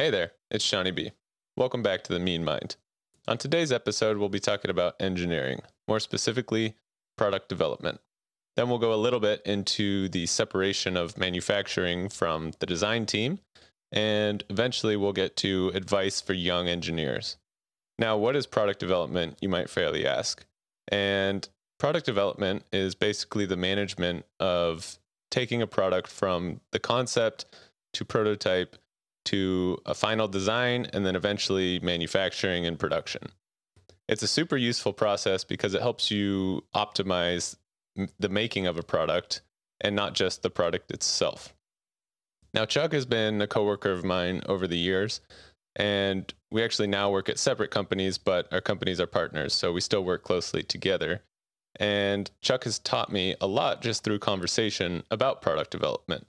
Hey there, it's Johnny B. Welcome back to the Mean Mind. On today's episode, we'll be talking about engineering, more specifically, product development. Then we'll go a little bit into the separation of manufacturing from the design team, and eventually we'll get to advice for young engineers. Now, what is product development, you might fairly ask? And product development is basically the management of taking a product from the concept to prototype to a final design and then eventually manufacturing and production. It's a super useful process because it helps you optimize the making of a product and not just the product itself. Now, Chuck has been a coworker of mine over the years, and we actually now work at separate companies, but our companies are partners, so we still work closely together. And Chuck has taught me a lot just through conversation about product development.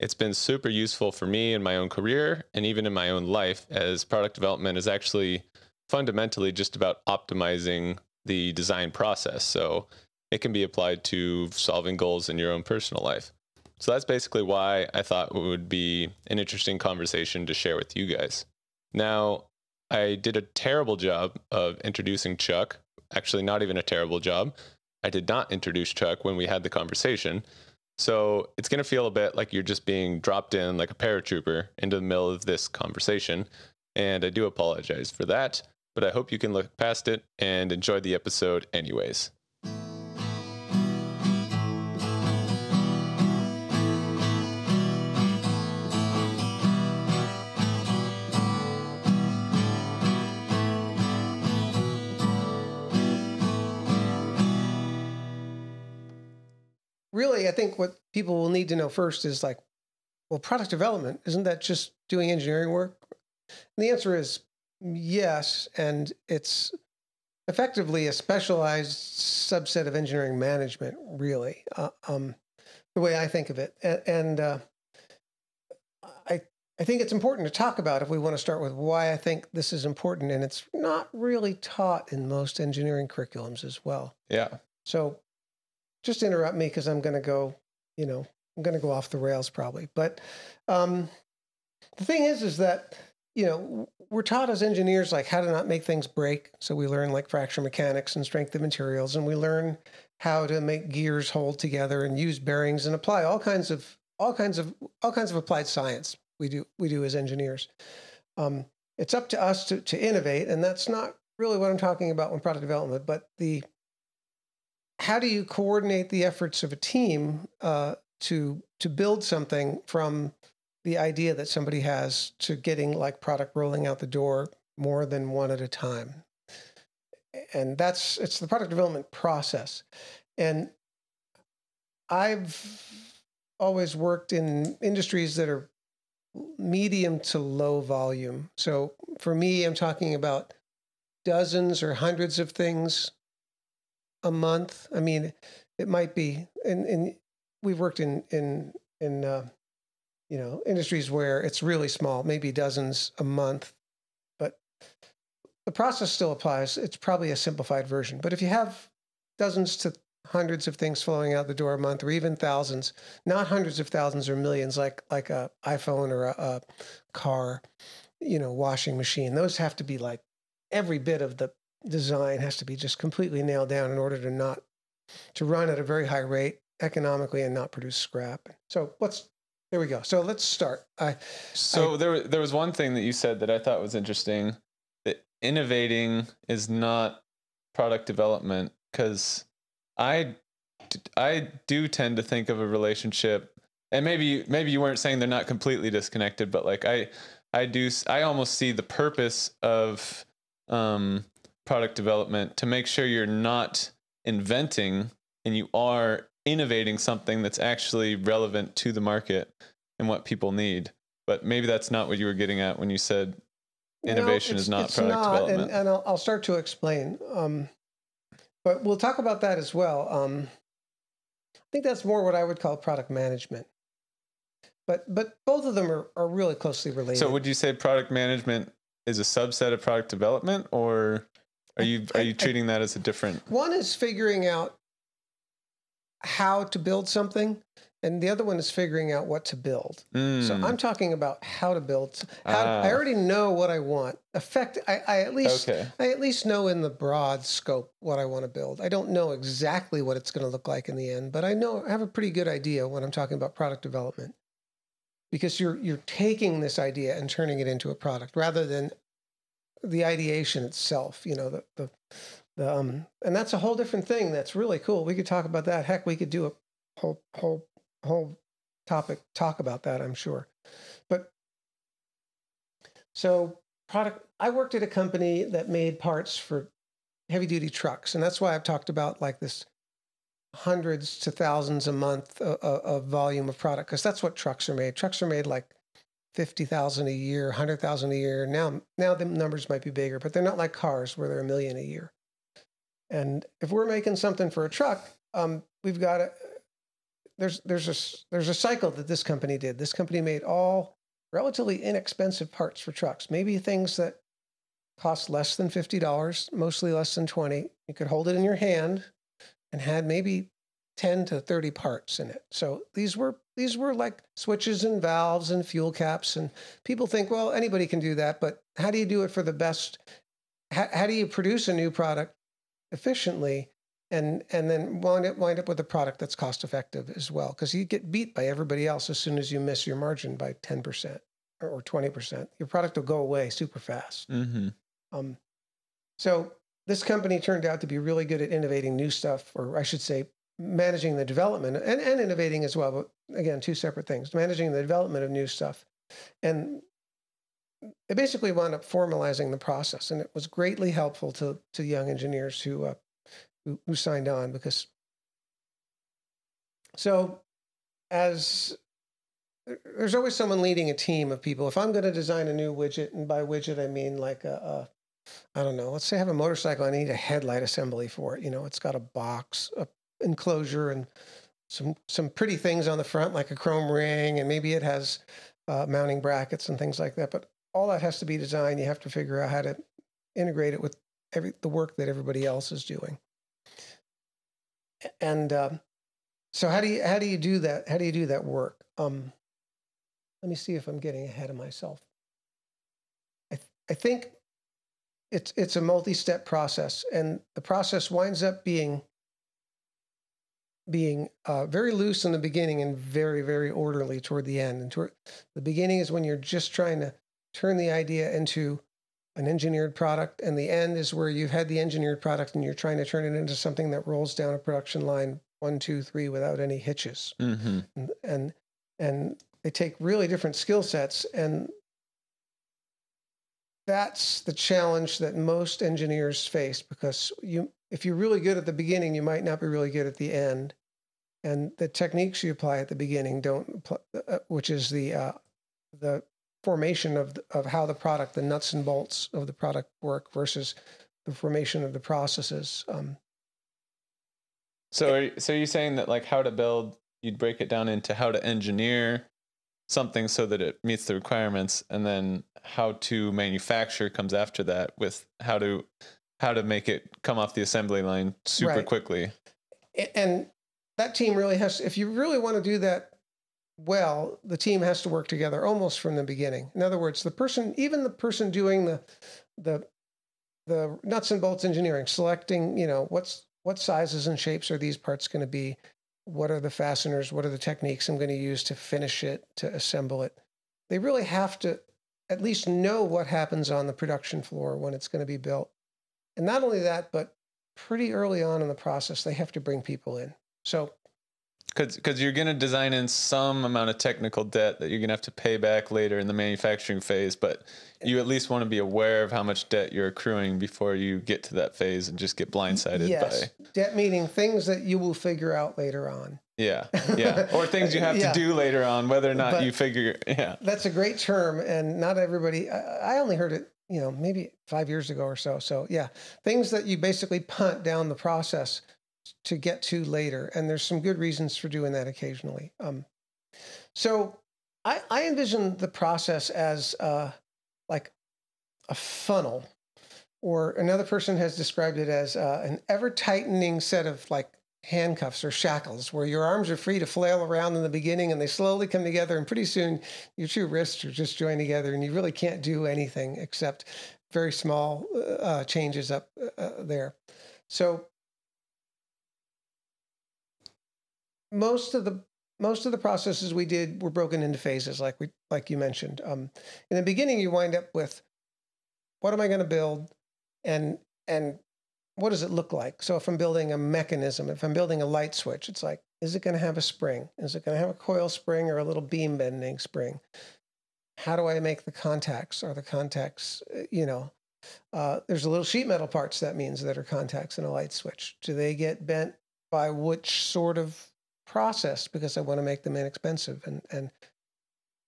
It's been super useful for me in my own career and even in my own life, as product development is actually fundamentally just about optimizing the design process. So it can be applied to solving goals in your own personal life. So that's basically why I thought it would be an interesting conversation to share with you guys. Now, I did a terrible job of introducing Chuck. Actually, not even a terrible job. I did not introduce Chuck when we had the conversation. So it's going to feel a bit like you're just being dropped in like a paratrooper into the middle of this conversation. And I do apologize for that, but I hope you can look past it and enjoy the episode anyways. Really, I think what people will need to know first is like, well, product development, isn't that just doing engineering work? And the answer is yes. And it's effectively a specialized subset of engineering management, really, uh, um, the way I think of it. And, and uh, I, I think it's important to talk about if we want to start with why I think this is important. And it's not really taught in most engineering curriculums as well. Yeah. So just interrupt me because I'm going to go, you know, I'm going to go off the rails probably. But um, the thing is, is that, you know, we're taught as engineers like how to not make things break. So we learn like fracture mechanics and strength of materials, and we learn how to make gears hold together and use bearings and apply all kinds of all kinds of all kinds of applied science. We do we do as engineers. Um, it's up to us to to innovate, and that's not really what I'm talking about when product development. But the how do you coordinate the efforts of a team uh, to to build something from the idea that somebody has to getting like product rolling out the door more than one at a time? And that's it's the product development process. And i've always worked in industries that are medium to low volume. So for me i'm talking about dozens or hundreds of things a month. I mean, it might be, and, and we've worked in, in, in, uh, you know, industries where it's really small, maybe dozens a month, but the process still applies. It's probably a simplified version. But if you have dozens to hundreds of things flowing out the door a month, or even thousands, not hundreds of thousands or millions, like like a iPhone or a, a car, you know, washing machine. Those have to be like every bit of the design has to be just completely nailed down in order to not to run at a very high rate economically and not produce scrap. So let's there we go. So let's start. I, so I, there there was one thing that you said that I thought was interesting that innovating is not product development because I I do tend to think of a relationship and maybe maybe you weren't saying they're not completely disconnected but like I I do I almost see the purpose of um product development to make sure you're not inventing and you are innovating something that's actually relevant to the market and what people need. But maybe that's not what you were getting at when you said innovation no, is not product not, development. And, and I'll, I'll, start to explain. Um, but we'll talk about that as well. Um, I think that's more what I would call product management. But but both of them are, are really closely related. So would you say product management is a subset of product development or are you are you treating that as a different? One is figuring out how to build something, and the other one is figuring out what to build. So Mm, I'm talking about how to build. How Ah. I already know what I want. Effect. I, I at least okay. I at least know in the broad scope what I want to build. I don't know exactly what it's going to look like in the end, but I know I have a pretty good idea when I'm talking about product development. Because you're you're taking this idea and turning it into a product rather than the ideation itself, you know, the the, the um and that's a whole different thing that's really cool. We could talk about that. Heck, we could do a whole whole whole topic talk about that, I'm sure. But so product I worked at a company that made parts for heavy duty trucks and that's why I've talked about like this hundreds to thousands a month of, of volume of product because that's what trucks are made. Trucks are made like 50,000 a year, 100,000 a year. Now now the numbers might be bigger, but they're not like cars where they're a million a year. And if we're making something for a truck, um, we've got a there's there's a there's a cycle that this company did. This company made all relatively inexpensive parts for trucks, maybe things that cost less than fifty dollars, mostly less than twenty. You could hold it in your hand, and had maybe ten to thirty parts in it. So these were these were like switches and valves and fuel caps. And people think, well, anybody can do that, but how do you do it for the best? How, how do you produce a new product efficiently? and and then wind up wind up with a product that's cost effective as well because you get beat by everybody else as soon as you miss your margin by 10% or 20% your product will go away super fast hmm um, so this company turned out to be really good at innovating new stuff or i should say managing the development and, and innovating as well but again two separate things managing the development of new stuff. And they basically wound up formalizing the process and it was greatly helpful to to young engineers who uh, who, who signed on because so as there's always someone leading a team of people. If i'm going to design a new widget and by widget i mean like a, a i don't know let's say i have a motorcycle i need a headlight assembly for it you know it's got a box a enclosure and some some pretty things on the front like a chrome ring and maybe it has uh, mounting brackets and things like that but all that has to be designed. You have to figure out how to integrate it with every the work that everybody else is doing. And um, so how do you how do you do that how do you do that work? Um, let me see if i'm getting ahead of myself. I, th- I think it's it's a multi-step process and the process winds up being being uh, very loose in the beginning and very very orderly toward the end. And toward the beginning is when you're just trying to turn the idea into an engineered product and the end is where you've had the engineered product and you're trying to turn it into something that rolls down a production line one two three without any hitches. Hmm and and, and they take really different skill sets and that's the challenge that most engineers face because you if you're really good at the beginning you might not be really good at the end. And the techniques you apply at the beginning don't uh, which is the uh, the formation of of how the product the nuts and bolts of the product work versus the formation of the processes um, So, are, so you're saying that like how to build, you'd break it down into how to engineer something so that it meets the requirements, and then how to manufacture comes after that with how to how to make it come off the assembly line super Right. quickly. And that team really has if you really want to do that well the team has to work together almost from the beginning. In other words the person even the person doing the the the nuts and bolts engineering selecting you know what's what sizes and shapes are these parts going to be? What are the fasteners? What are the techniques i'm going to use to finish it to assemble it? They really have to at least know what happens on the production floor when it's going to be built and not only that but pretty early on in the process they have to bring people in. So Because you're going to design in some amount of technical debt that you're going to have to pay back later in the manufacturing phase, but you at least want to be aware of how much debt you're accruing before you get to that phase and just get blindsided yes. By debt meaning things that you will figure out later on. Yeah yeah. Or things you have Yeah. to do later on whether or not But- you figure yeah. that's a great term and not everybody I, I only heard it you know maybe five years ago or so. So yeah things that you basically punt down the process to get to later and there's some good reasons for doing that occasionally. Um, so I, I envision the process as uh, like a funnel or another person has described it as uh, an ever tightening set of like handcuffs or shackles where your arms are free to flail around in the beginning and they slowly come together and pretty soon your two wrists are just joined together and you really can't do anything except very small uh, changes up uh, there. So most of the most of the processes we did were broken into phases like we like you mentioned. Um, in the beginning you wind up with what am i going to build? and and what does it look like? So if I'm building a mechanism, if I'm building a light switch, it's like, is it going to have a spring? Is it going to have a coil spring or a little beam bending spring? How do I make the contacts? Are the contacts, uh, you know, uh, there's a little sheet metal parts that means that are contacts in a light switch. Do they get bent by which sort of process? Because I want to make them inexpensive. And, and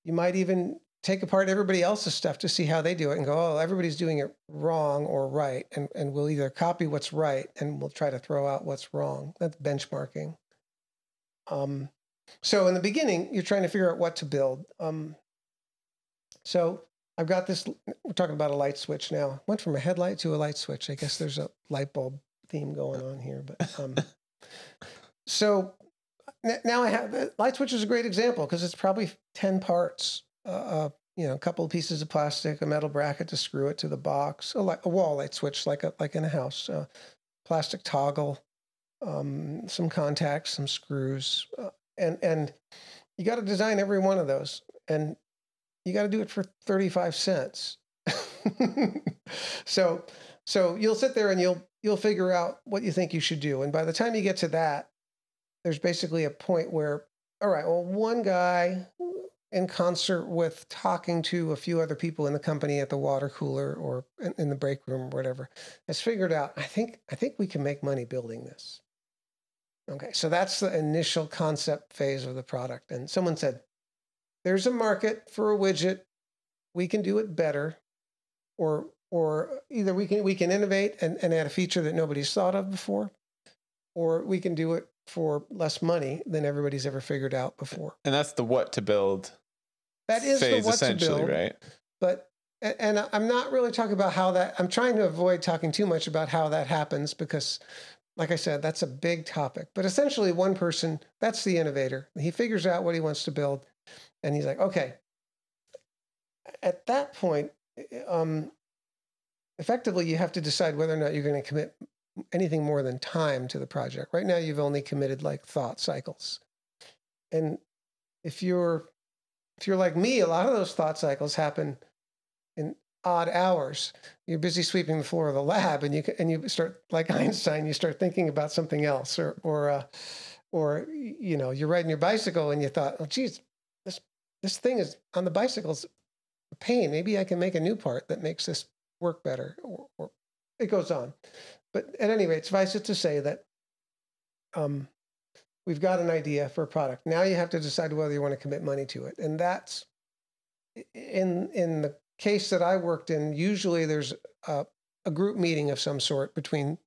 you might even take apart everybody else's stuff to see how they do it and go, oh, everybody's doing it wrong or right. And, and we'll either copy what's right and we'll try to throw out what's wrong. That's benchmarking. Um, so in the beginning, you're trying to figure out what to build. Um, so I've got this, we're talking about a light switch now. Went from a headlight to a light switch. I guess there's a light bulb theme going on here. But um, so now I have, light switch is a great example because it's probably 10 parts a you know, a couple of pieces of plastic, a metal bracket to screw it to the box, a, a wall light switch like a, like in a house, a plastic toggle, um, some contacts, some screws, uh, and and you got to design every one of those, and you got to do it for thirty five cents. so so you'll sit there and you'll you'll figure out what you think you should do, and by the time you get to that, there's basically a point where all right, well, one guy in concert with talking to a few other people in the company at the water cooler or in, the break room or whatever, has figured out, I think, I think we can make money building this. Okay, so that's the initial concept phase of the product. And someone said, there's a market for a widget. We can do it better. Or or either we can we can innovate and, and add a feature that nobody's thought of before, or we can do it for less money than everybody's ever figured out before. And that's the what to build that is phase, the what essentially, to build, right? But and I'm not really talking about how that. I'm trying to avoid talking too much about how that happens because, like I said, that's a big topic. But essentially, one person that's the innovator. He figures out what he wants to build, and he's like, okay. At that point, um, effectively, you have to decide whether or not you're going to commit anything more than time to the project. Right now, you've only committed like thought cycles, and if you're if you're like me, a lot of those thought cycles happen in odd hours. You're busy sweeping the floor of the lab, and you and you start like Einstein. You start thinking about something else, or or uh, or you know, you're riding your bicycle, and you thought, oh, geez, this this thing is on the bicycle's a pain. Maybe I can make a new part that makes this work better, or, or it goes on. But at any rate, suffice it to say that um, we've got an idea for a product. Now you have to decide whether you want to commit money to it. And that's in in the case that I worked in, usually there's a, a group meeting of some sort between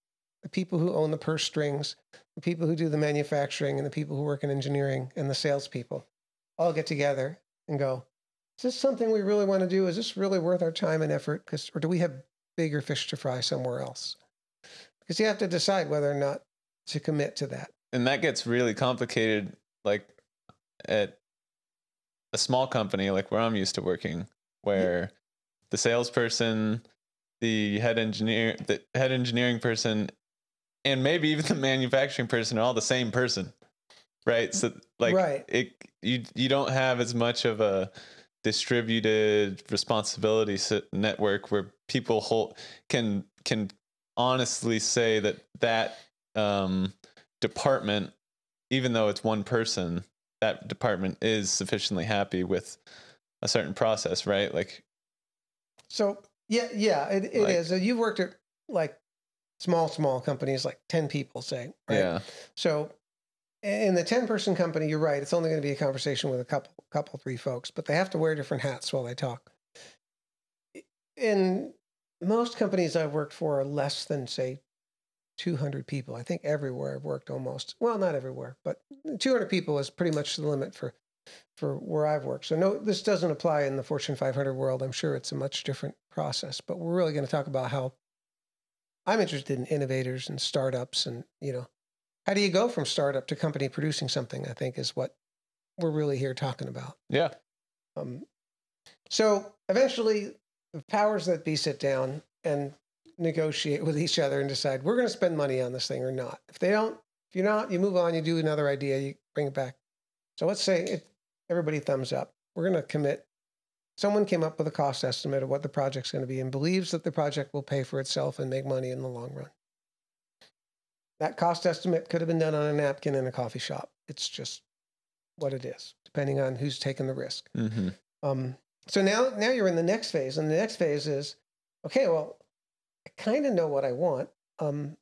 the people who own the purse strings, the people who do the manufacturing, and the people who work in engineering and the salespeople all get together and go, is this something we really want to do? Is this really worth our time and effort? Because or do we have bigger fish to fry somewhere else? Because you have to decide whether or not to commit to that and that gets really complicated like at a small company like where I'm used to working where the salesperson the head engineer the head engineering person and maybe even the manufacturing person are all the same person right so like right. it you you don't have as much of a distributed responsibility network where people hold, can can honestly say that that um department, even though it's one person, that department is sufficiently happy with a certain process, right? Like, so yeah, yeah, it, it like, is. You've worked at like small, small companies, like 10 people, say, right? Yeah. So in the 10 person company, you're right. It's only going to be a conversation with a couple, couple, three folks, but they have to wear different hats while they talk. In most companies I've worked for are less than, say, 200 people. I think everywhere I've worked almost. Well, not everywhere, but 200 people is pretty much the limit for for where I've worked. So no, this doesn't apply in the Fortune 500 world. I'm sure it's a much different process, but we're really going to talk about how I'm interested in innovators and startups and, you know, how do you go from startup to company producing something? I think is what we're really here talking about. Yeah. Um, so eventually, the powers that be sit down and negotiate with each other and decide we're going to spend money on this thing or not. If they don't, if you're not, you move on. You do another idea. You bring it back. So let's say it, everybody thumbs up. We're going to commit. Someone came up with a cost estimate of what the project's going to be and believes that the project will pay for itself and make money in the long run. That cost estimate could have been done on a napkin in a coffee shop. It's just what it is, depending on who's taking the risk. Mm-hmm. Um, so now, now you're in the next phase, and the next phase is, okay, well, I kind of know what I want. Um,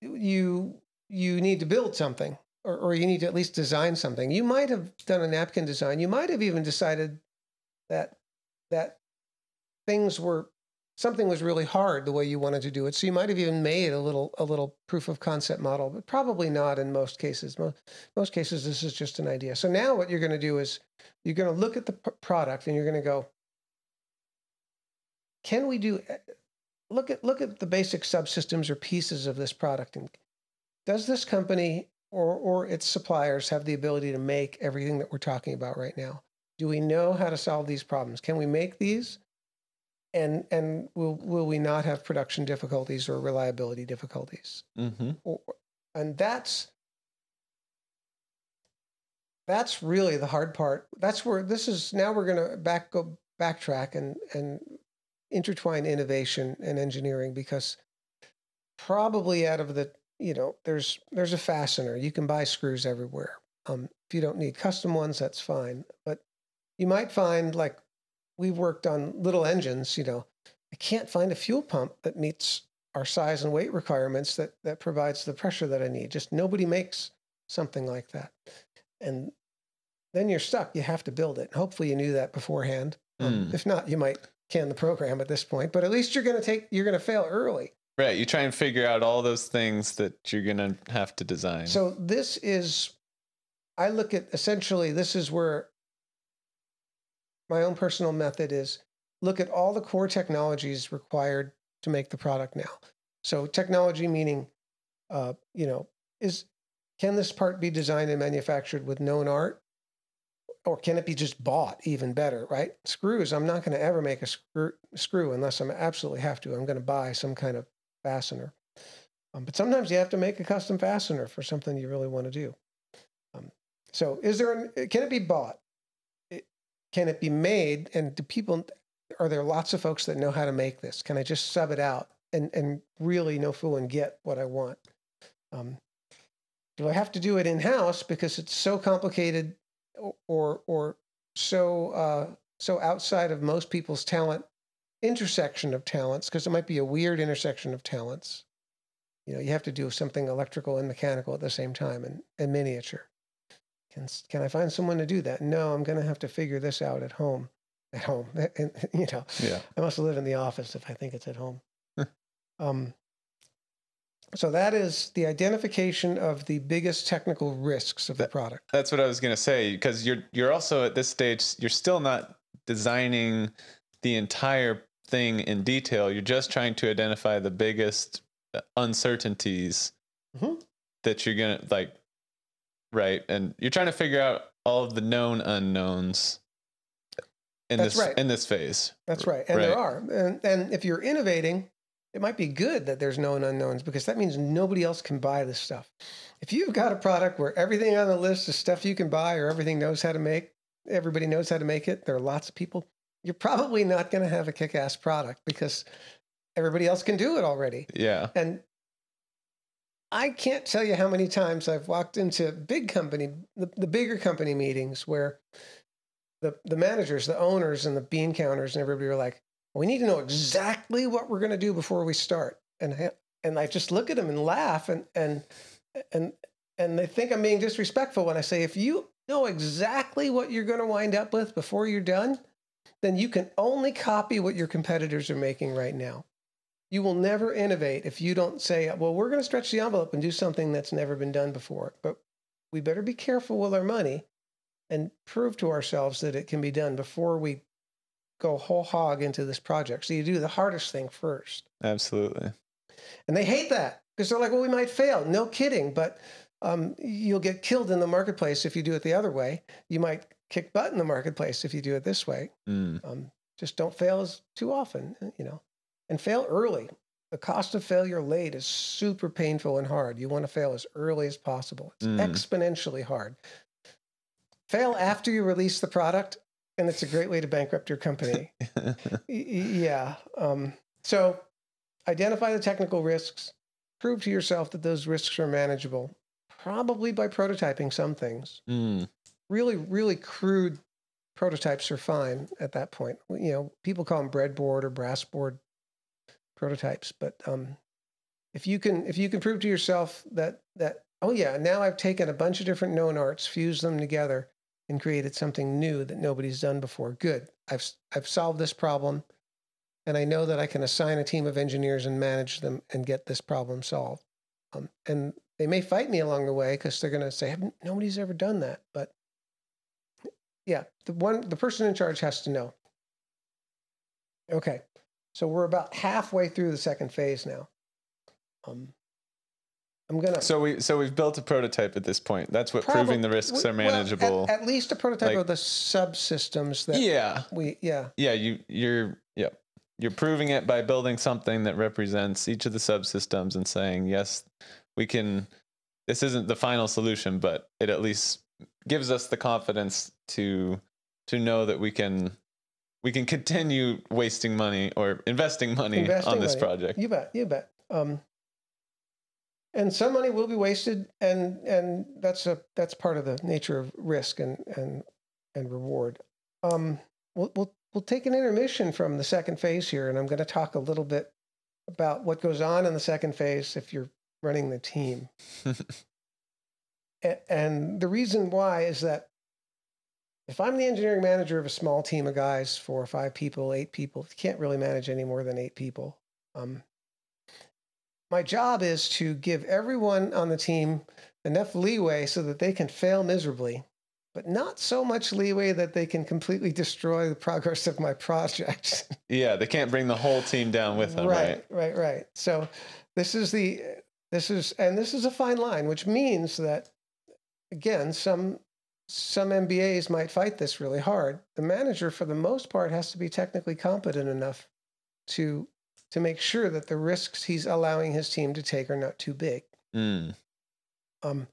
you you need to build something, or, or you need to at least design something. You might have done a napkin design. You might have even decided that that things were something was really hard the way you wanted to do it. So you might have even made a little a little proof of concept model, but probably not in most cases. Most, most cases, this is just an idea. So now what you're going to do is you're going to look at the product and you're going to go, can we do look at look at the basic subsystems or pieces of this product and does this company or or its suppliers have the ability to make everything that we're talking about right now? Do we know how to solve these problems? Can we make these? and and will will we not have production difficulties or reliability difficulties Mm-hmm. or, and that's that's really the hard part that's where this is now we're going to back go backtrack and and intertwine innovation and engineering because probably out of the you know there's there's a fastener you can buy screws everywhere um if you don't need custom ones that's fine but you might find like we've worked on little engines, you know, I can't find a fuel pump that meets our size and weight requirements that that provides the pressure that I need. Just nobody makes something like that. And then you're stuck. You have to build it. Hopefully you knew that beforehand. Um, Mm. If not, you might can the program at this point, but at least you're going to take you're going to fail early. Right. You try and figure out all those things that you're gonna have to design. So this is I look at essentially this is where my own personal method is look at all the core technologies required to make the product now. So technology meaning, uh, you know, is can this part be designed and manufactured with known art, or can it be just bought? Even better, right? Screws. I'm not going to ever make a screw, screw unless I'm absolutely have to. I'm going to buy some kind of fastener. Um, but sometimes you have to make a custom fastener for something you really want to do. Um, so, is there? An, can it be bought? It, can it be made? And do people? Are there lots of folks that know how to make this? Can I just sub it out and and really no fool and get what I want? Um, do I have to do it in house because it's so complicated, or or, so uh, so outside of most people's talent intersection of talents? Because it might be a weird intersection of talents you know you have to do something electrical and mechanical at the same time and, and miniature can can i find someone to do that no i'm going to have to figure this out at home at home and, you know yeah. i must live in the office if i think it's at home um, so that is the identification of the biggest technical risks of the That- product That's what I was gonna say because you're you're also at this stage you're still not designing the entire thing in detail. You're just trying to identify the biggest uh, uncertainties Mhm. that you're gonna like, right? And you're trying to figure out all of the known unknowns in That's this right. in this phase. That's right. And Right. there are. And, and if you're innovating, it might be good that there's known unknowns because that means nobody else can buy this stuff. If you've got a product where everything on the list is stuff you can buy or everything knows how to make, everybody knows how to make it, there are lots of people, you're probably not going to have a kick ass product because everybody else can do it already. Yeah. And I can't tell you how many times I've walked into big company, the, the bigger company meetings where the, the managers, the owners, and the bean counters and everybody are like, we need to know exactly what we're going to do before we start. And I, and I just look at them and laugh and and and and they think I'm being disrespectful when I say if you know exactly what you're going to wind up with before you're done, then you can only copy what your competitors are making right now. You will never innovate if you don't say, well, we're going to stretch the envelope and do something that's never been done before. But we better be careful with our money and prove to ourselves that it can be done before we go whole hog into this project. So you do the hardest thing first. Absolutely. And they hate that because they're like, well, we might fail. No kidding. But um, you'll get killed in the marketplace if you do it the other way. You might kick butt in the marketplace if you do it this way. Mm. Um, just don't fail as too often, you know, and fail early. The cost of failure late is super painful and hard. You want to fail as early as possible. It's Mm. exponentially hard. Fail after you release the product, and it's a great way to bankrupt your company. Yeah. Um, so identify the technical risks, prove to yourself that those risks are manageable, probably by prototyping some things. Mm. Really, really crude prototypes are fine at that point. You know, people call them breadboard or brass board prototypes, but um, if you can if you can prove to yourself that that oh yeah, now I've taken a bunch of different known arts, fused them together, and created something new that nobody's done before. Good. I've I've solved this problem, and I know that I can assign a team of engineers and manage them and get this problem solved. Um, and they may fight me along the way because they're going to say nobody's ever done that. But yeah, the one the person in charge has to know. Okay, so we're about halfway through the second phase now. Um, I'm gonna So we so we've built a prototype at this point. That's what proving the risks are well, at- manageable. At, least a prototype Like- of the subsystems that yeah. we yeah Yeah, you you're yeah. You're proving it by building something that represents each of the subsystems and saying, yes, we can this isn't the final solution, but it at least gives us the confidence to to know that we can we can continue wasting money or investing money Investing on this money. project. You bet. You bet. Um, and some money will be wasted, and and that's a that's part of the nature of risk and and and reward. Um, we'll we'll we'll take an intermission from the second phase here, and I'm going to talk a little bit about what goes on in the second phase if you're running the team. A- and the reason why is that if I'm the engineering manager of a small team of guys, four or five people, eight people, you can't really manage any more than eight people. Um, my job is to give everyone on the team enough leeway so that they can fail miserably, but not so much leeway that they can completely destroy the progress of my project. yeah, they can't bring the whole team down with them, right? right, right, right. So this is the this is and this is a fine line, which means that again, some some MBAs might fight this really hard. The manager, for the most part, has to be technically competent enough to to make sure that the risks he's allowing his team to take are not too big. Mm. Um,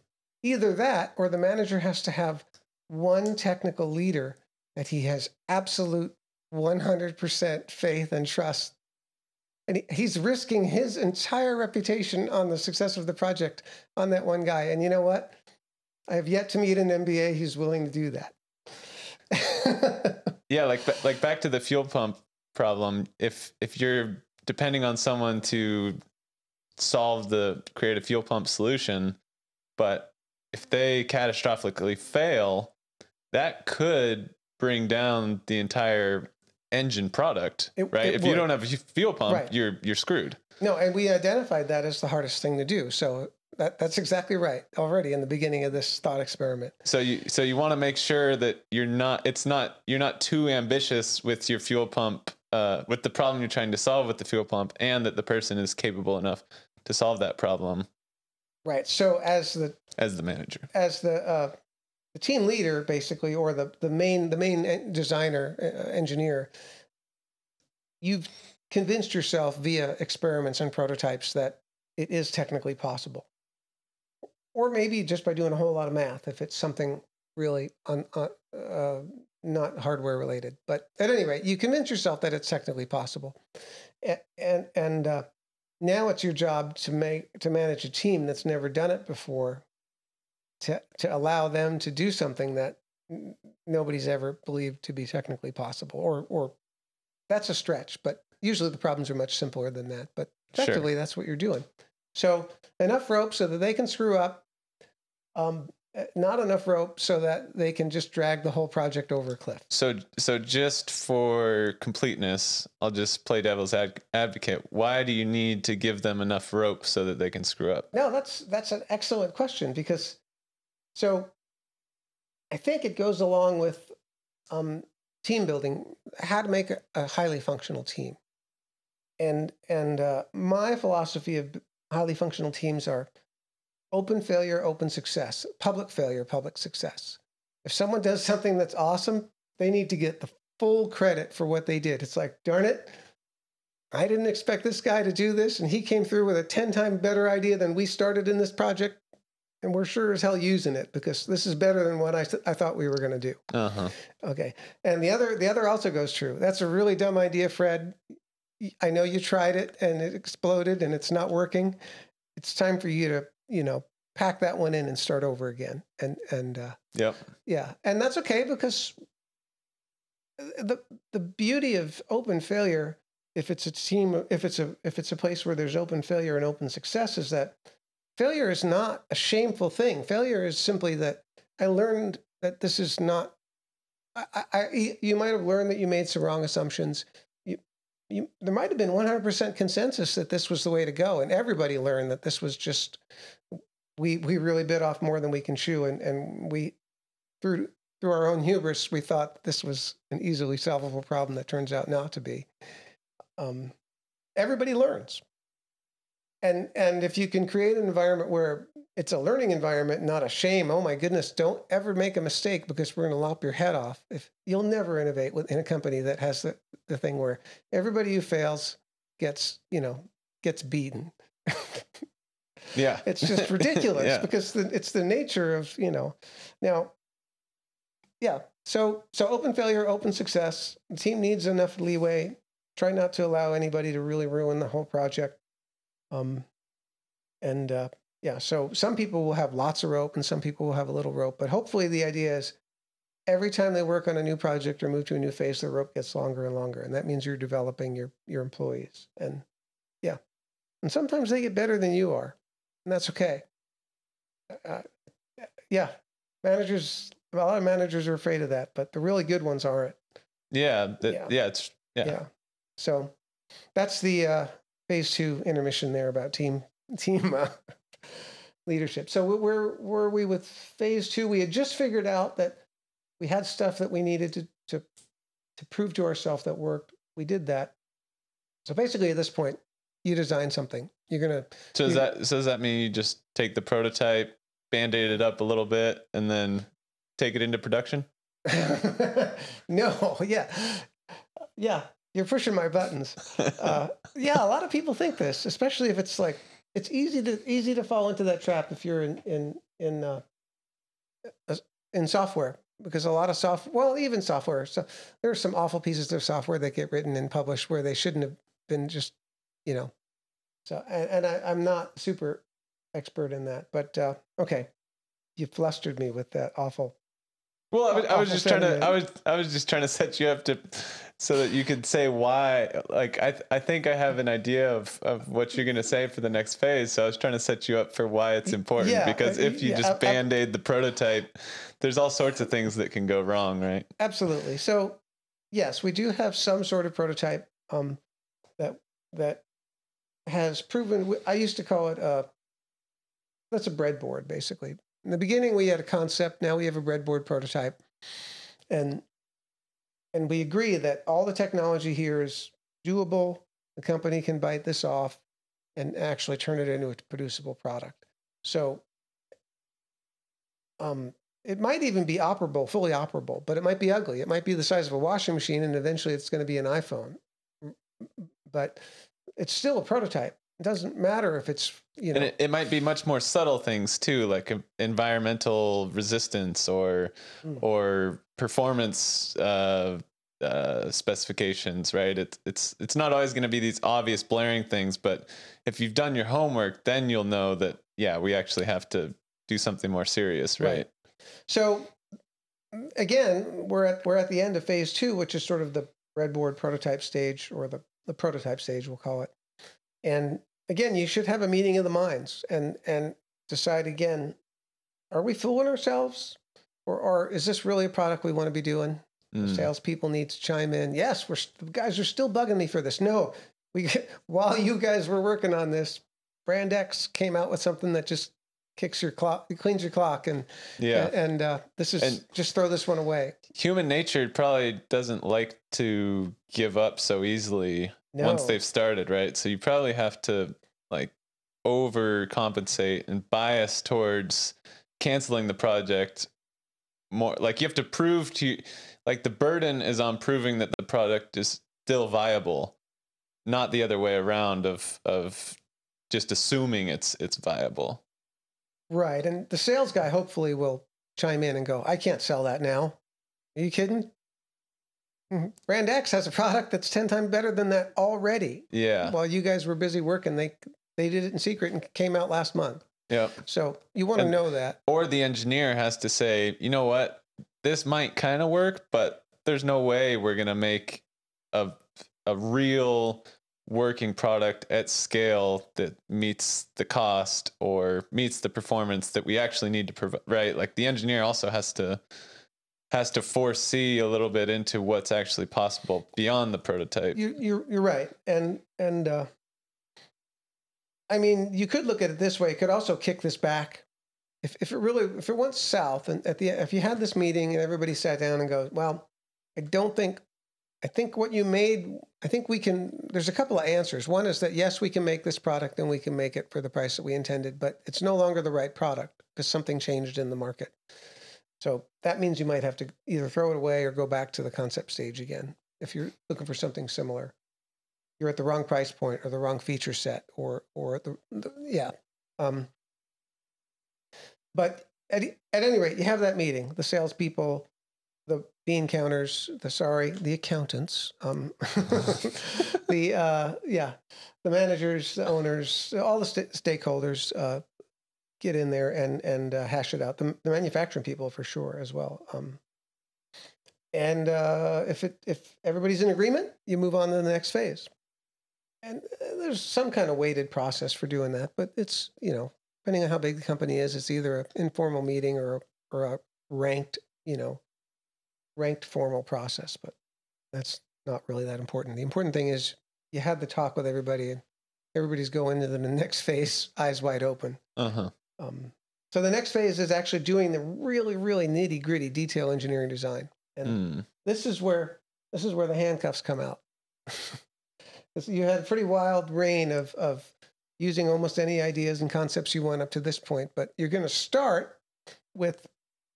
either that, or the manager has to have one technical leader that he has absolute 100% faith and trust. And he's risking his entire reputation on the success of the project on that one guy. And you know what? I have yet to meet an MBA who's willing to do that. Yeah, like like back to the fuel pump problem. If if you're depending on someone to solve the create a fuel pump solution, but if they catastrophically fail, that could bring down the entire engine product, It- right? it if you don't have a fuel pump, Right. you're you're screwed. no, and we identified that as the hardest thing to do. So that, that's exactly right already in the beginning of this thought experiment. So you so you want to make sure that you're not it's not you're not too ambitious with your fuel pump uh, with the problem you're trying to solve with the fuel pump, and that the person is capable enough to solve that problem Right. So as the as the manager. as the uh, the team leader, basically, or the the main the main designer uh, engineer, you've convinced yourself via experiments and prototypes that it is technically possible, or maybe just by doing a whole lot of math if it's something really un, uh, uh, not hardware related. But at any rate, you convince yourself that it's technically possible, and and, and uh, now it's your job to make to manage a team that's never done it before to to allow them to do something that nobody's ever believed to be technically possible or or that's a stretch but usually the problems are much simpler than that but Sure. effectively that's what you're doing so enough rope so that they can screw up um not enough rope so that they can just drag the whole project over a cliff So so just for completeness, I'll just play devil's ad- advocate. Why do you need to give them enough rope so that they can screw up? No, that's that's an excellent question because so I think it goes along with um, team building, how to make a, a highly functional team. and and uh, my philosophy of highly functional teams are open failure, open success, public failure, public success. If someone does something that's awesome, they need to get the full credit for what they did. It's like, darn it, I didn't expect this guy to do this, and he came through with a 10 time better idea than we started in this project. And we're sure as hell using it because this is better than what I, I thought we were going to do. Uh-huh. Okay. And the other the other also goes true. That's a really dumb idea, Fred. I know you tried it and it exploded and it's not working. It's time for you to, you know, pack that one in and start over again. And and uh, Yep. yeah, and that's okay because the the beauty of open failure, if it's a team, if it's a if it's a place where there's open failure and open success, is that failure is not a shameful thing. Failure is simply that I learned that this is not. I, I you might have learned that you made some wrong assumptions. You, there might have been 100% consensus that this was the way to go, and everybody learned that this was just we we really bit off more than we can chew, and and we through through our own hubris we thought this was an easily solvable problem that turns out not to be. Um, everybody learns, and and if you can create an environment where it's a learning environment, not a shame. Oh my goodness! Don't ever make a mistake because we're going to lop your head off. If you'll never innovate within a company that has the, the thing where everybody who fails gets you know gets beaten. Yeah. It's just ridiculous Yeah. because the, it's the nature of you know. Now, yeah. So so open failure, open success. The team needs enough leeway. Try not to allow anybody to really ruin the whole project. Um, and uh, yeah, so some people will have lots of rope, and some people will have a little rope. But hopefully, the idea is every time they work on a new project or move to a new phase, the rope gets longer and longer, and that means you're developing your your employees. And yeah, and sometimes they get better than you are, and that's okay. Uh, yeah, managers. A lot of managers are afraid of that, but the really good ones aren't. Yeah. that- Yeah. yeah. It's yeah. Yeah. So that's the uh, phase two intermission there about team team uh, leadership. So wh- where were we with phase two? We had just figured out that we had stuff that we needed to to to prove to ourselves that worked. We did that. So basically, at this point, you design something. You're gonna So does that so does that mean you just take the prototype, band-aid it up a little bit, and then take it into production? no, yeah, yeah. You're pushing my buttons. uh, yeah, a lot of people think this, especially if it's like it's easy to easy to fall into that trap if you're in in in uh, uh, in software because a lot of soft well even software so there are some awful pieces of software that get written and published where they shouldn't have been just you know so and, and I, I'm not super expert in that but uh, okay you flustered me with that awful Well, I was, I was just trying to. I was. I was just trying to set you up to, so that you could say why. Like I. I think I have an idea of of what you're going to say for the next phase. So I was trying to set you up for why it's important. yeah, because uh, if you yeah, just band aid the prototype, there's all sorts of things that can go wrong, right? Absolutely. So, yes, we do have some sort of prototype um, that that has proven. I used to call it a. That's a breadboard, basically. In the beginning, we had a concept. Now we have a breadboard prototype, and and we agree that all the technology here is doable. The company can bite this off and actually turn it into a producible product. So, um, it might even be operable, fully operable, but it might be ugly. It might be the size of a washing machine, and eventually it's going to be an iPhone. But it's still a prototype. It doesn't matter if it's you know And it, it might be much more subtle things too, like environmental resistance or Mm. or performance uh, uh, specifications, right? It's it's it's not always going to be these obvious blaring things, but if you've done your homework, then you'll know that yeah, we actually have to do something more serious, right? Right. So again, we're at we're at the end of phase two, which is sort of the breadboard prototype stage or the, the prototype stage, we'll call it. And again, you should have a meeting of the minds and and decide again, are we fooling ourselves? Or, or is this really a product we want to be doing? The Mm. salespeople need to chime in. Yes, we're the guys are still bugging me for this. No, we while you guys were working on this, Brand X came out with something that just kicks your clock, cleans your clock, and Yeah. and uh, this is And- just throw this one away. Human nature probably doesn't like to give up so easily No, once they've started, right? So you probably have to like overcompensate and bias towards canceling the project more like you have to prove to like the burden is on proving that the product is still viable not the other way around of of just assuming it's it's viable right, and the sales guy hopefully will chime in and go, "I can't sell that now." Are you kidding? Mhm. Brand X has a product that's ten times better than that already. yeah While you guys were busy working, they they did it in secret and came out last month. yeah So you want to know that. or the engineer has to say, you know what, this might kind of work, but there's no way we're gonna make a a real working product at scale that meets the cost or meets the performance that we actually need to provide. Right, like the engineer also has to has to foresee a little bit into what's actually possible beyond the prototype. You you're you're right, and and uh, I mean you could look at it this way. It could also kick this back. If if it really if it went south and at the if you had this meeting and everybody sat down and goes, well, I don't think. I think what you made, I think we can. There's a couple of answers. One is that yes, we can make this product and we can make it for the price that we intended, but it's no longer the right product because something changed in the market. So that means you might have to either throw it away or go back to the concept stage again if you're looking for something similar. You're at the wrong price point or the wrong feature set or or the, the yeah. Um, but at at any rate, you have that meeting. The salespeople, the bean counters, the sorry, the accountants, um, the uh, yeah, the managers, the owners, all the st- stakeholders uh, get in there and and uh, hash it out. The, the manufacturing people for sure as well. Um, and uh, if it if everybody's in agreement, you move on to the next phase. And uh, there's some kind of weighted process for doing that, but it's you know depending on how big the company is, it's either an informal meeting or a, or a ranked you know ranked formal process. But that's not really that important. The important thing is you had the talk with everybody, and everybody's going into the next phase eyes wide open. Uh huh. Um, so the next phase is actually doing the really, really nitty gritty detail engineering design. And Mm. this is where this is where the handcuffs come out. You had a pretty wild rein of of using almost any ideas and concepts you want up to this point, but you're going to start with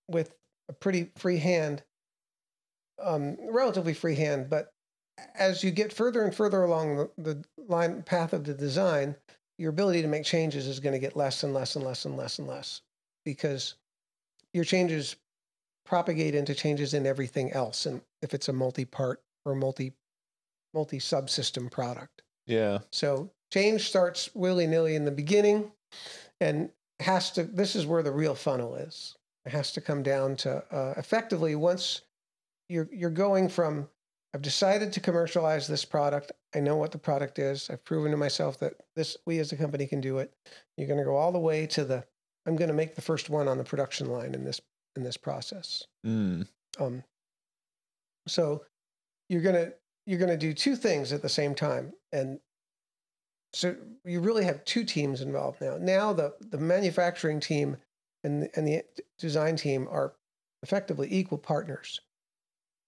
with a pretty free hand, um, relatively free hand. But as you get further and further along the, the line path of the design, your ability to make changes is going to get less and less and less and less and less because your changes propagate into changes in everything else and if it's a multi-part or multi multi subsystem product Yeah. so change starts willy-nilly in the beginning and has to this is where the real funnel is it has to come down to uh, effectively once you're you're going from i've decided to commercialize this product i know what the product is i've proven to myself that this we as a company can do it you're going to go all the way to the i'm going to make the first one on the production line in this in this process Mm. um, so you're gonna you're gonna do two things at the same time, and so you really have two teams involved now. Now the the manufacturing team and and the design team are effectively equal partners.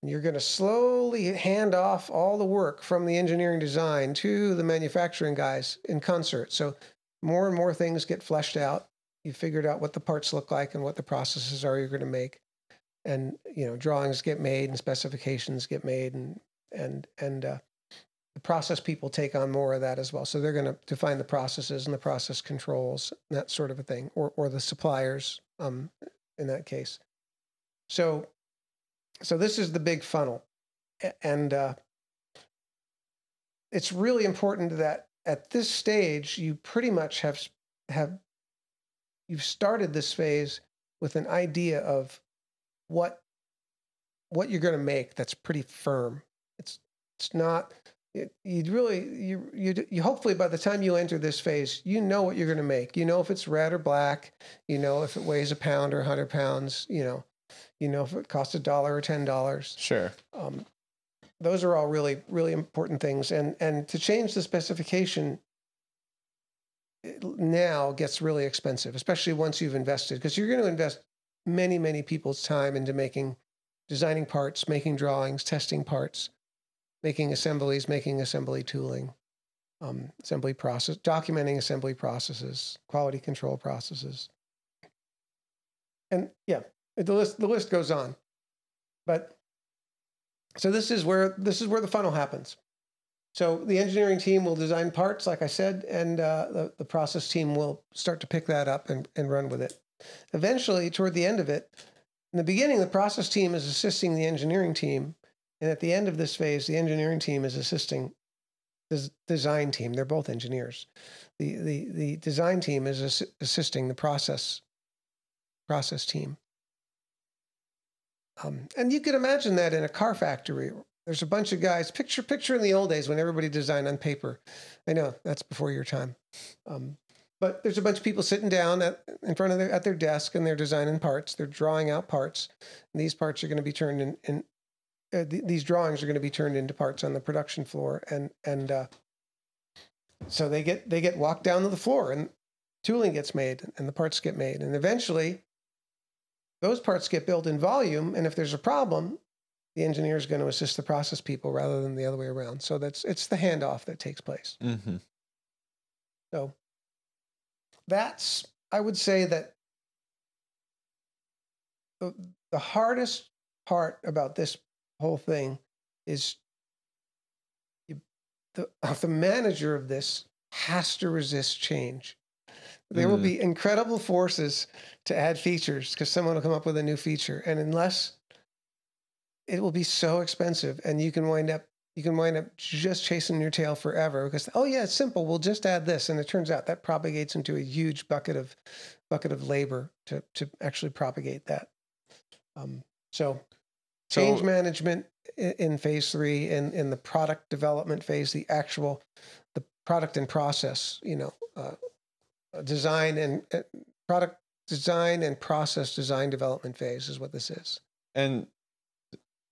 You're going to slowly hand off all the work from the engineering design to the manufacturing guys in concert. So more and more things get fleshed out. You figured out what the parts look like and what the processes are you're going to make and you know drawings get made and specifications get made and and and uh, the process people take on more of that as well so they're going to define the processes and the process controls that sort of a thing or or the suppliers um in that case so so this is the big funnel and uh it's really important that at this stage you pretty much have have you've started this phase with an idea of what what you're going to make that's pretty firm. It's it's not you'd really you you you hopefully by the time you enter this phase, you know what you're going to make. You know if it's red or black. You know if it weighs a pound or hundred pounds. You know, you know if it costs a dollar or ten dollars. Sure. Um, those are all really really important things. And and to change the specification, now gets really expensive, especially once you've invested, because you're going to invest many, many people's time into making, designing parts, making drawings, testing parts, making assemblies, making assembly tooling, um, assembly process, documenting assembly processes, quality control processes. And yeah, the list, the list goes on. But so this is where this is where the funnel happens. So the engineering team will design parts, like I said, and uh, the, the process team will start to pick that up and, and run with it. Eventually, toward the end of it, in the beginning, the process team is assisting the engineering team. And at the end of this phase, the engineering team is assisting the design team. They're both engineers. The, the, the design team is assisting the process, process team. Um, and you could imagine that in a car factory there's a bunch of guys. Picture picture in the old days when everybody designed on paper. I know that's before your time. Um, but there's a bunch of people sitting down at, in front of their at their desk and they're designing parts. They're drawing out parts. And these parts are going to be turned in. in uh, th- these drawings are going to be turned into parts on the production floor, and and uh, so they get they get walked down to the floor, and tooling gets made, and the parts get made, and eventually those parts get built in volume. And if there's a problem, the engineer is going to assist the process people rather than the other way around. So that's it's the handoff that takes place. Mm-hmm. So that's I would say that the, the hardest part about this whole thing is you, the the manager of this has to resist change. There mm. will be incredible forces to add features because someone will come up with a new feature, and unless it will be so expensive and you can wind up you can wind up just chasing your tail forever because oh yeah it's simple we'll just add this and it turns out that propagates into a huge bucket of bucket of labor to to actually propagate that um, so change so, management in, in, phase three in in the product development phase the actual the product and process you know uh, design and uh, product design and process design development phase is what this is and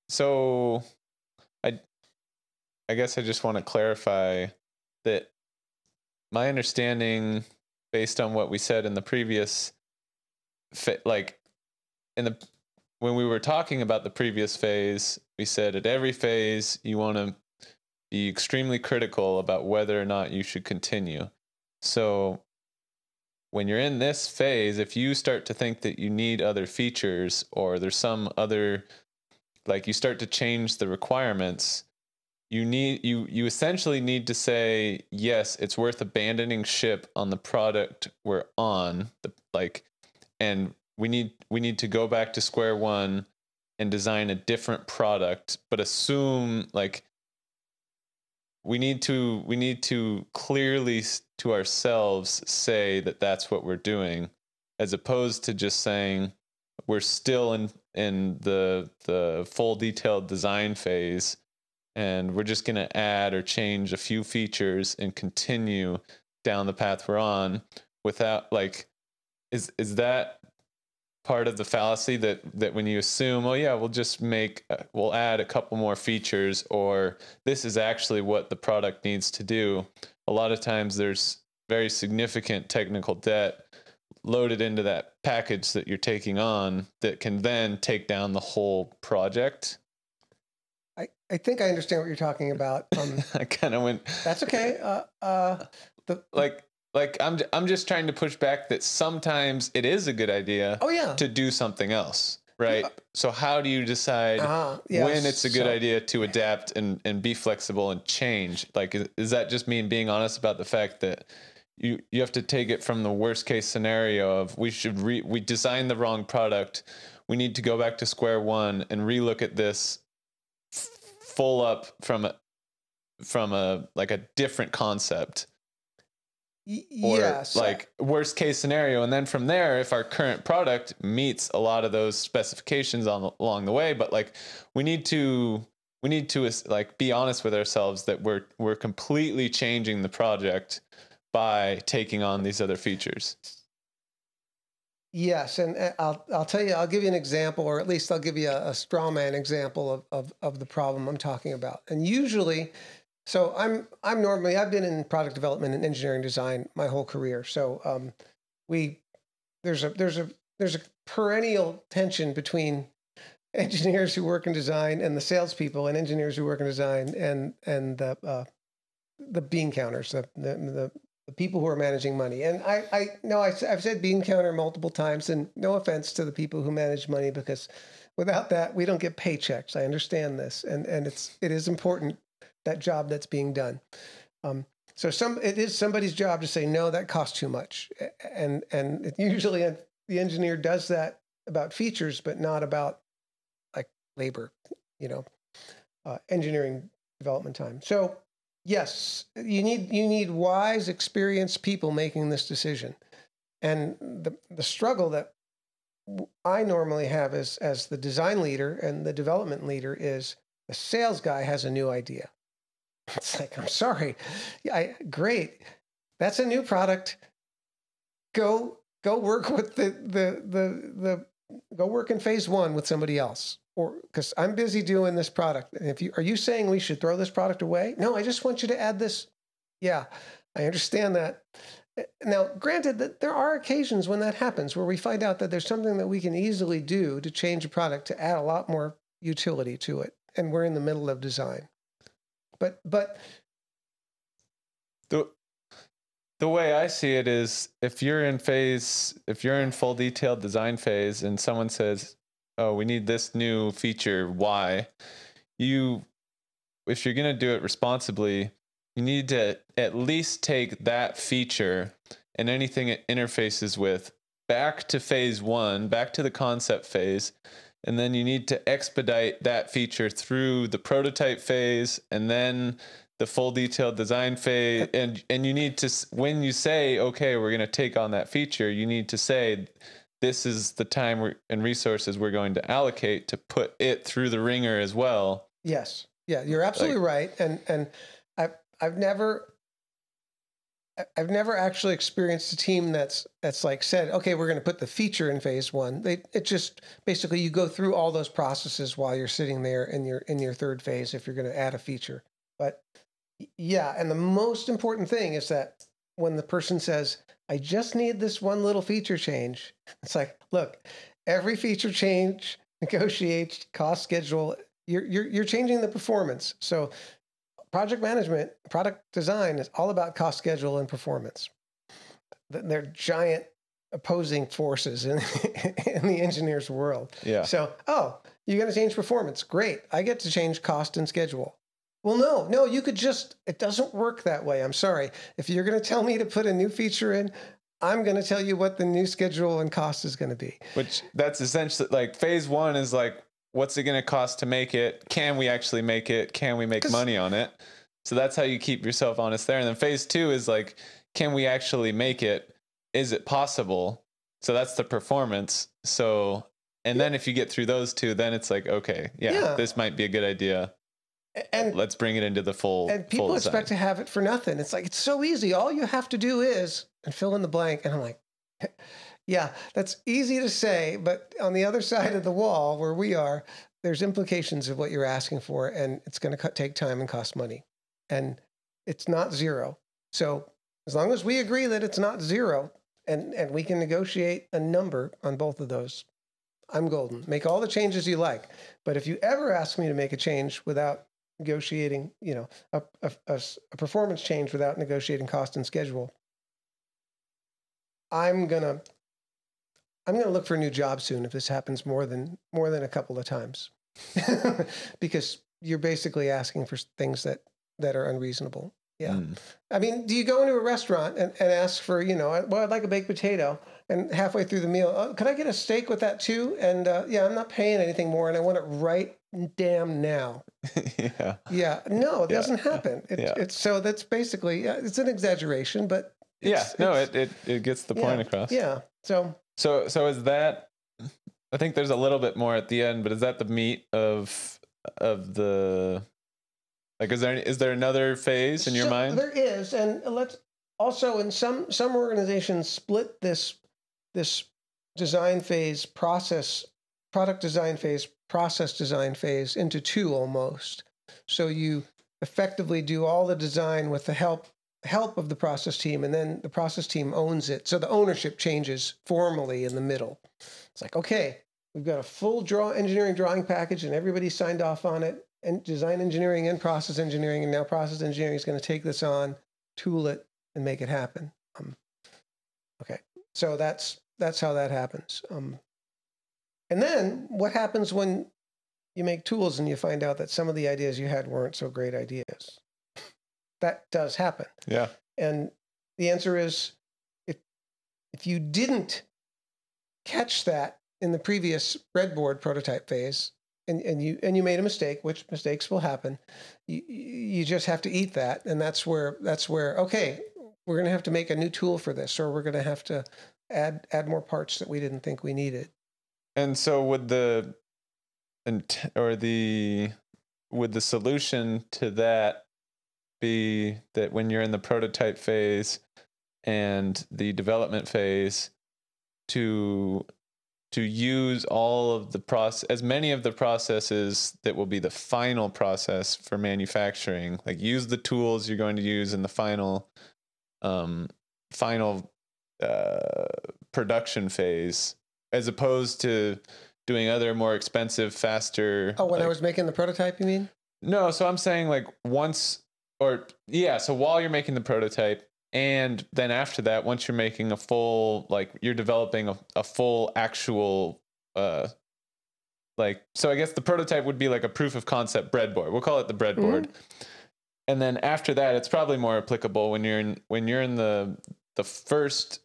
so I I guess I just want to clarify that my understanding based on what we said in the previous like in the when we were talking about the previous phase, we said at every phase you want to be extremely critical about whether or not you should continue. So when you're in this phase, if you start to think that you need other features or there's some other like you start to change the requirements you need you you essentially need to say yes it's worth abandoning ship on the product we're on the like and we need we need to go back to square one and design a different product but assume like we need to we need to clearly to ourselves say that that's what we're doing as opposed to just saying we're still in in the the full detailed design phase and we're just going to add or change a few features and continue down the path we're on without like is is that part of the fallacy that that when you assume oh yeah we'll just make uh, we'll add a couple more features or this is actually what the product needs to do a lot of times there's very significant technical debt loaded into that package that you're taking on that can then take down the whole project. I, I think I understand what you're talking about. Um, I kind of went. That's okay. Uh, uh, the, like like I'm I'm just trying to push back that sometimes it is a good idea. Oh yeah. To do something else, right? Uh, so how do you decide uh, yes. when it's a good so, idea to adapt and and be flexible and change? Like is, is that just me being honest about the fact that you you have to take it from the worst case scenario of we should re, we designed the wrong product we need to go back to square one and relook at this full up from a from a like a different concept or yes. like worst case scenario and then from there if our current product meets a lot of those specifications on along the way but like we need to we need to like be honest with ourselves that we're we're completely changing the project by taking on these other features. Yes, and I'll I'll tell you I'll give you an example, or at least I'll give you a, a straw man example of, of of the problem I'm talking about. And usually, So I'm I'm normally I've been in product development and engineering design my whole career. So um, we there's a there's a there's a perennial tension between engineers who work in design and the salespeople and engineers who work in design and and the uh, the bean counters, the, the the the people who are managing money. And I I know I, I've said bean counter multiple times, and no offense to the people who manage money because without that we don't get paychecks. I understand this, and and it's it is important that job that's being done. Um, so some it is somebody's job to say no, that costs too much, and and usually the engineer does that about features, but not about like labor, you know, uh, engineering development time. So yes, you need you need wise, experienced people making this decision. And the the struggle that I normally have as as the design leader and the development leader is the sales guy has a new idea. It's like I'm sorry, I great, that's a new product. Go go work with the the the the go work in phase one with somebody else or because I'm busy doing this product. And if you are you saying we should throw this product away? No, I just want you to add this. Yeah, I understand that. Eh, now, granted that there are occasions when that happens where we find out that there's something that we can easily do to change a product to add a lot more utility to it, and we're in the middle of design. But but the the way I see it is if you're in phase if you're in full detailed design phase and someone says oh, we need this new feature. Why? You, if you're going to do it responsibly, you need to at least take that feature and anything it interfaces with back to phase one, back to the concept phase. And then you need to expedite that feature through the prototype phase and then the full detailed design phase and and you need to when you say okay we're going to take on that feature you need to say this is the time and resources we're going to allocate to put it through the wringer as well. Yes. Yeah, you're absolutely like, right. And and I've I've never I've never actually experienced a team that's that's like said, okay, we're going to put the feature in phase one. They it just basically you go through all those processes while you're sitting there in your in your third phase if you're going to add a feature. But yeah, and the most important thing is that when the person says, I just need this one little feature change. It's like, look, every feature change negotiates cost schedule. You're, you're, you're changing the performance. So project management, product design is all about cost schedule and performance. They're giant opposing forces in, in the engineer's world. Yeah. So, oh, you're going to change performance. Great. I get to change cost and schedule. Well, no, no, you could just, it doesn't work that way. I'm sorry. If you're going to tell me to put a new feature in, I'm going to tell you what the new schedule and cost is going to be. Which that's essentially like phase one is like, what's it going to cost to make it? Can we actually make it? Can we make money on it? So that's how you keep yourself honest there. And then phase two is like, can we actually make it? Is it possible? So that's the performance. So, and then if you get through those two, then it's like, okay, yeah, yeah. this might be a good idea and let's bring it into the full and people full expect to have it for nothing it's like it's so easy all you have to do is and fill in the blank and i'm like yeah that's easy to say but on the other side of the wall where we are there's implications of what you're asking for and it's going to take time and cost money. And it's not zero. So as long as we agree that it's not zero and and we can negotiate a number on both of those i'm golden. Make all the changes you like. But if you ever ask me to make a change without negotiating, you know, a, a, a, performance change without negotiating cost and schedule, I'm gonna I'm gonna look for a new job soon if this happens more than more than a couple of times, because you're basically asking for things that that are unreasonable. Yeah. Mm. I mean, do you go into a restaurant and, and ask for, you know, well, I'd like a baked potato, and halfway through the meal, oh, could I get a steak with that too? And uh, yeah, I'm not paying anything more, and I want it right damn now. yeah. Yeah. No, it yeah. doesn't happen. It, yeah. It's so that's basically it's an exaggeration, but yeah, no, it, it it gets the point yeah, across. Yeah. So so so is that? I think there's a little bit more at the end, but is that the meat of of the like? Is there is there another phase in your so mind? There is, and let's also in some some organizations split this this design phase process product design phase process design phase into two almost. So you effectively do all the design with the help help of the process team and then the process team owns it. So the ownership changes formally in the middle. It's like okay we've got a full draw engineering drawing package and everybody signed off on it and design engineering and process engineering and now process engineering is going to take this on tool it and make it happen. Um, okay so that's that's how that happens. Um, and then what happens when you make tools and you find out that some of the ideas you had weren't so great ideas that does happen. Yeah. And the answer is if if you didn't catch that in the previous breadboard prototype phase and, and you and you made a mistake, which mistakes will happen, you, you just have to eat that. And that's where that's where, okay, we're gonna have to make a new tool for this, or we're gonna have to add add more parts that we didn't think we needed. And so would the and or the would the solution to that be that when you're in the prototype phase and the development phase to to use all of the process as many of the processes that will be the final process for manufacturing like use the tools you're going to use in the final um final uh production phase as opposed to doing other more expensive faster Oh, when like, I was making the prototype, you mean? no, so I'm saying like once or yeah, so while you're making the prototype and then after that, once you're making a full like you're developing a, a full actual uh like so I guess the prototype would be like a proof of concept breadboard. We'll call it the breadboard. And then after that, it's probably more applicable when you're in when you're in the the first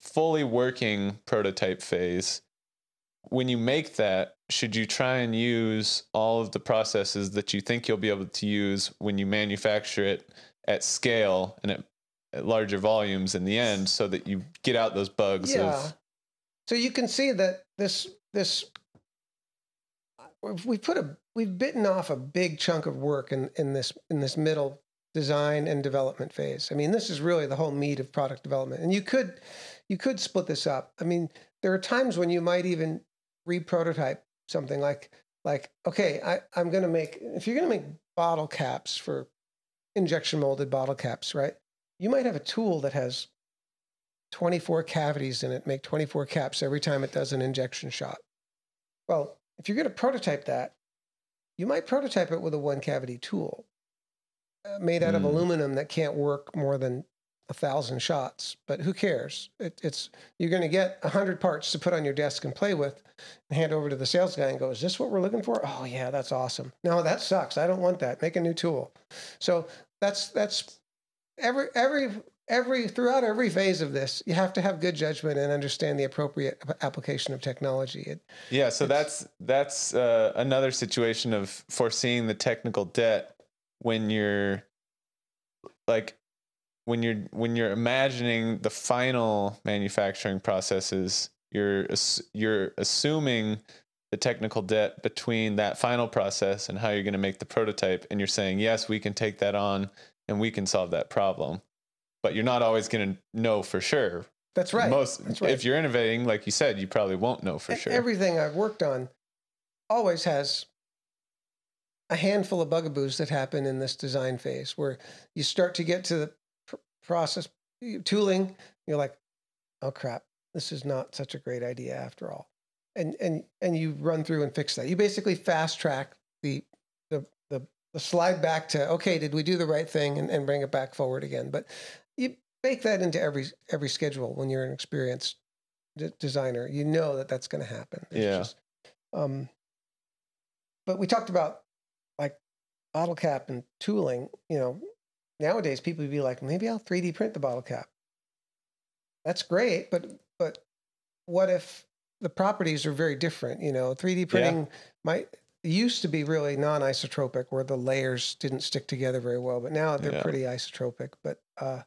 fully working prototype phase. When you make that, should you try and use all of the processes that you think you'll be able to use when you manufacture it at scale and at, at larger volumes in the end so that you get out those bugs Yeah. of So you can see that this this we put a we've bitten off a big chunk of work in in this in this middle design and development phase. I mean, this is really the whole meat of product development. And you could you could split this up. I mean, there are times when you might even re-prototype something like like okay, I I'm going to make if you're going to make bottle caps for injection molded bottle caps, right? You might have a tool that has 24 cavities in it, make 24 caps every time it does an injection shot. Well, if you're going to prototype that, you might prototype it with a one cavity tool uh, made out of Mm. aluminum that can't work more than a thousand shots. But who cares? It, it's you're going to get a hundred parts to put on your desk and play with, and hand over to the sales guy and go, "Is this what we're looking for?" Oh yeah, that's awesome. No, that sucks. I don't want that. Make a new tool. So that's that's every every every throughout every phase of this, you have to have good judgment and understand the appropriate application of technology. It, Yeah, so that's that's uh, another situation of foreseeing the technical debt when you're like when you're when you're imagining the final manufacturing processes, you're you're assuming the technical debt between that final process and how you're going to make the prototype and you're saying yes we can take that on and we can solve that problem but you're not always going to know for sure that's right. most That's right. if you're innovating like you said you probably won't know for sure Everything I've worked on always has a handful of bugaboos that happen in this design phase where you start to get to the process tooling. You're like, oh crap, this is not such a great idea after all. And, and, and you run through and fix that. You basically fast track the, the, the, the slide back to, okay, did we do the right thing and, and bring it back forward again? But you bake that into every, every schedule when you're an experienced d- designer. You know that that's going to happen. It's Yeah. just, um, but we talked about like bottle cap and tooling. You know, nowadays people would be like, maybe I'll 3D print the bottle cap. That's great, but but what if the properties are very different? You know, 3D printing might used to be really non-isotropic, where the layers didn't stick together very well, but now they're Yeah. pretty isotropic. But uh,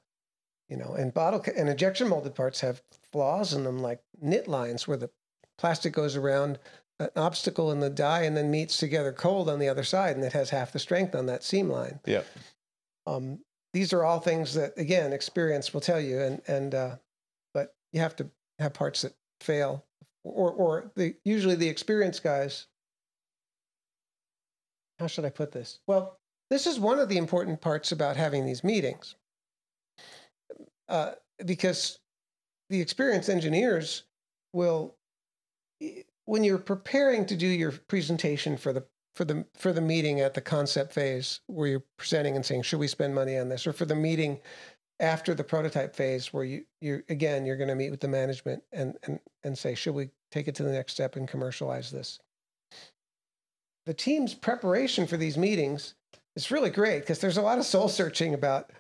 you know, and bottle ca- and injection molded parts have flaws in them, like knit lines, where the plastic goes around an obstacle in the die and then meets together cold on the other side, and it has half the strength on that seam line. Yep. Um, these are all things that, again, experience will tell you, and and uh, but you have to have parts that fail, or or the usually the experienced guys. How should I put this? Well, this is one of the important parts about having these meetings, uh, because the experienced engineers will, when you're preparing to do your presentation for the for the for the meeting at the concept phase where you're presenting and saying should we spend money on this? Or for the meeting after the prototype phase where you you again you're going to meet with the management and and and say should we take it to the next step and commercialize this? The team's preparation for these meetings is really great because there's a lot of soul searching about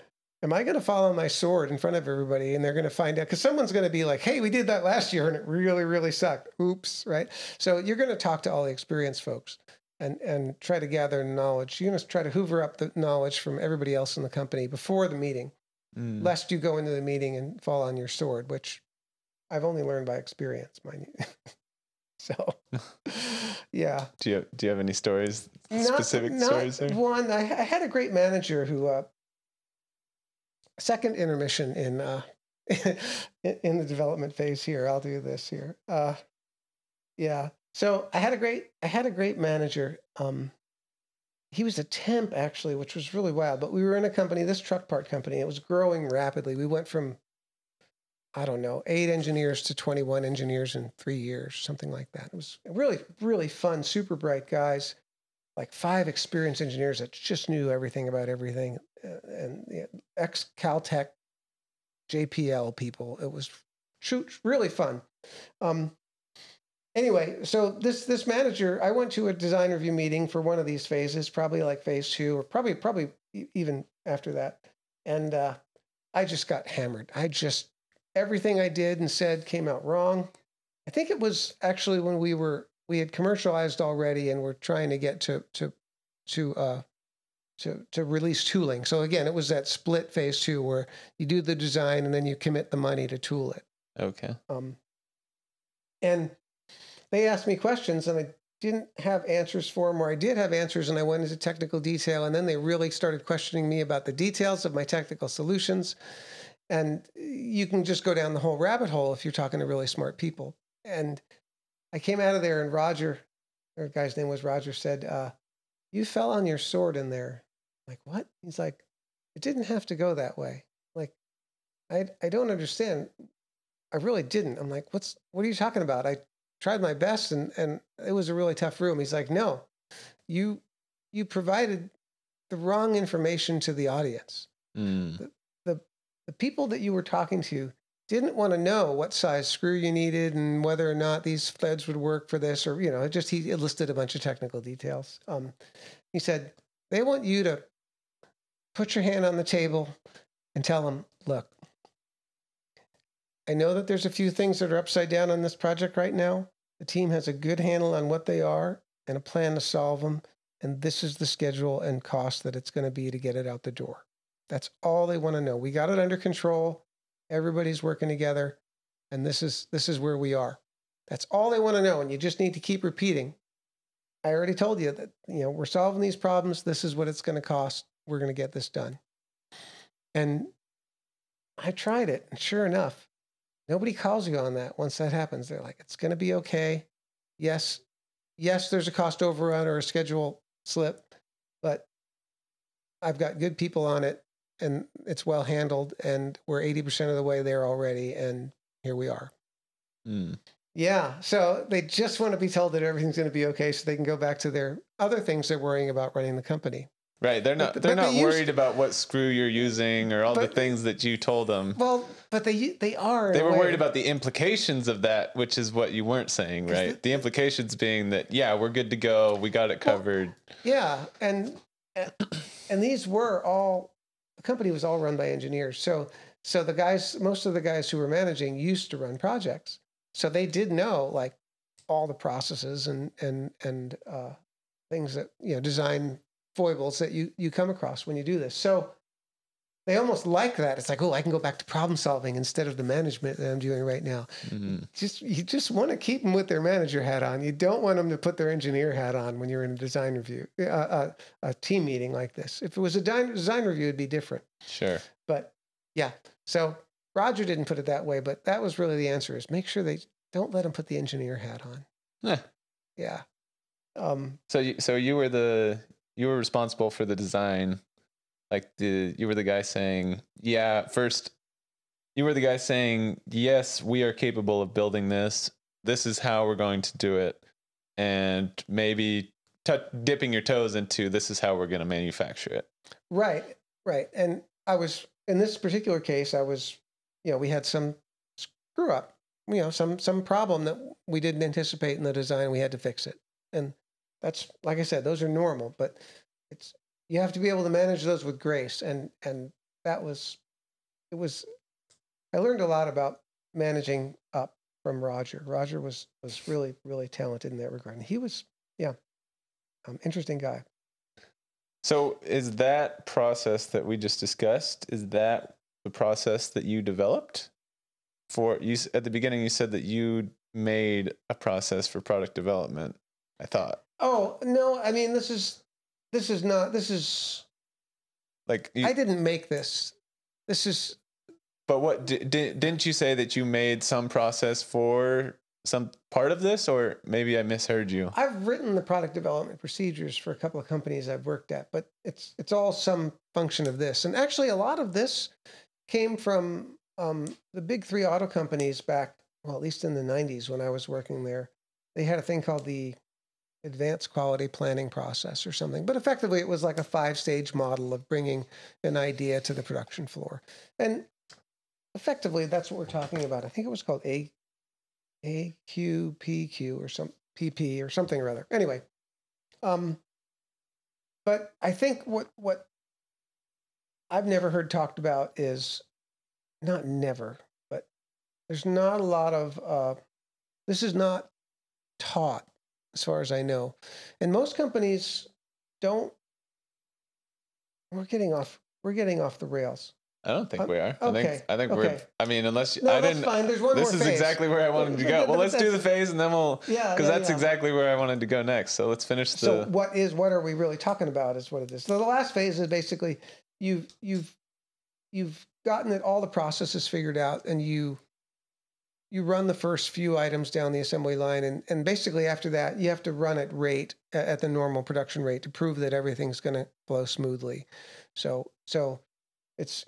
am i going to follow my sword in front of everybody? And they're going to find out because someone's going to be like hey we did that last year and it really really sucked. Oops right? So you're going to talk to all the experienced folks and and try to gather knowledge. You're going to try to hoover up the knowledge from everybody else in the company before the meeting, mm. lest you go into the meeting and fall on your sword, which I've only learned by experience, mind you. so, yeah. Do you do you have any stories? Not, specific not stories? There? One, I, I, had a great manager who. Uh, second intermission in uh, in the development phase here. I'll do this here. Uh, yeah. So I had a great I had a great manager. Um, he was a temp actually, which was really wild. But we were in a company, this truck part company. It was growing rapidly. We went from I don't know, eight engineers to 21 engineers in three years, something like that. It was really, really fun, super bright guys, like five experienced engineers that just knew everything about everything, uh, and ex Caltech, JPL people. It was shoot, really fun. Um, anyway, so this this manager, I went to a design review meeting for one of these phases, probably like phase two, or probably probably even after that, and uh, I just got hammered. I just everything I did and said came out wrong. I think it was actually when we were we had commercialized already and we're trying to get to to to uh to to release tooling. So again, it was that split phase two where you do the design and then you commit the money to tool it. Okay. Um, and they asked me questions and I didn't have answers for them, or I did have answers and I went into technical detail. And then they really started questioning me about the details of my technical solutions. And you can just go down the whole rabbit hole if you're talking to really smart people. And I came out of there and Roger, the guy's name was Roger, said, uh, You fell on your sword in there. I'm like, what? He's like, It didn't have to go that way. like, I, I don't understand. I really didn't. I'm like, what's what are you talking about? I tried my best and and it was a really tough room. He's like, "No. You you provided the wrong information to the audience. Mm. The, the the people that you were talking to didn't want to know what size screw you needed and whether or not these threads would work for this or you know just he listed a bunch of technical details um, he said they want you to put your hand on the table and tell them look i know that there's a few things that are upside down on this project right now the team has a good handle on what they are and a plan to solve them. And this is the schedule and cost that it's going to be to get it out the door. That's all they want to know. We got it under control. Everybody's working together. And this is this is where we are. That's all they want to know. And you just need to keep repeating. I already told you that, you know, we're solving these problems. This is what it's going to cost. We're going to get this done. And I tried it. And sure enough, Nobody calls you on that once that happens. They're like, it's going to be okay. Yes, yes, there's a cost overrun or a schedule slip, but I've got good people on it and it's well handled and we're 80% of the way there already. And here we are. Mm. Yeah. So they just want to be told that everything's going to be okay so they can go back to their other things they're worrying about running the company. Right. They're not. But, they're but not they worried used, about what screw you're using or all but, the things that you told them. Well, but they they are. They were way. worried about the implications of that, which is what you weren't saying, right? The, the, implications being that yeah, we're good to go. We got it covered. Well, yeah, and and these were all the company was all run by engineers. So so the guys, most of the guys who were managing used to run projects, so they did know like all the processes and and and uh, things that you know design foibles that you you come across when you do this. So they almost like that. It's like, oh, I can go back to problem solving instead of the management that I'm doing right now. Mm-hmm. Just you just want to keep them with their manager hat on. You don't want them to put their engineer hat on when you're in a design review, uh, uh, a team meeting like this. If it was a design, review, it'd be different. Sure. But yeah, so Roger didn't put it that way, but that was really the answer: is make sure they don't let them put the engineer hat on. Yeah. Yeah. Um, so you, so you were the you were responsible for the design. Like the you were the guy saying, yeah, first you were the guy saying, yes, we are capable of building this. This is how we're going to do it, and maybe t- dipping your toes into this is how we're going to manufacture it. Right, right. And I was in this particular case, I was, you know, we had some screw up, you know, some some problem that we didn't anticipate in the design. We had to fix it, and that's like I said, those are normal, but it's you have to be able to manage those with grace, and and that was, it was, I learned a lot about managing up from Roger. Roger was was really really talented in that regard, and he was, yeah, um, interesting guy. So, is that process that we just discussed? Is that the process that you developed for you? At the beginning, you said that you made a process for product development. I thought. Oh no! I mean, this is this is not this is like you, I didn't make this. This is. But what did, didn't you say that you made some process for some part of this, or maybe I misheard you? I've written the product development procedures for a couple of companies I've worked at, but it's it's all some function of this. And actually, a lot of this came from um, the big three auto companies back, well, at least in the '90s when I was working there. They had a thing called the advanced quality planning process or something. But effectively, it was like a five stage model of bringing an idea to the production floor. And effectively, that's what we're talking about. I think it was called A AQPQ or some PP or something or other. Anyway, um, but I think what what I've never heard talked about is not never, but there's not a lot of uh, this is not taught as far as I know, and most companies don't. We're getting off. We're getting off the rails. I don't think Um, we are. I okay, think I think okay. we're. I mean, unless you, No, I that's didn't. fine. There's one this is phase. exactly where I wanted to go. Well, let's do the phase and then we'll. Yeah, Because yeah, that's yeah. exactly where I wanted to go next. So let's finish the. So what is what are we really talking about? Is what it is. So the last phase is basically you've you've you've gotten it all the processes figured out, and you you run the first few items down the assembly line, and and basically after that you have to run at rate at the normal production rate to prove that everything's going to flow smoothly. So so it's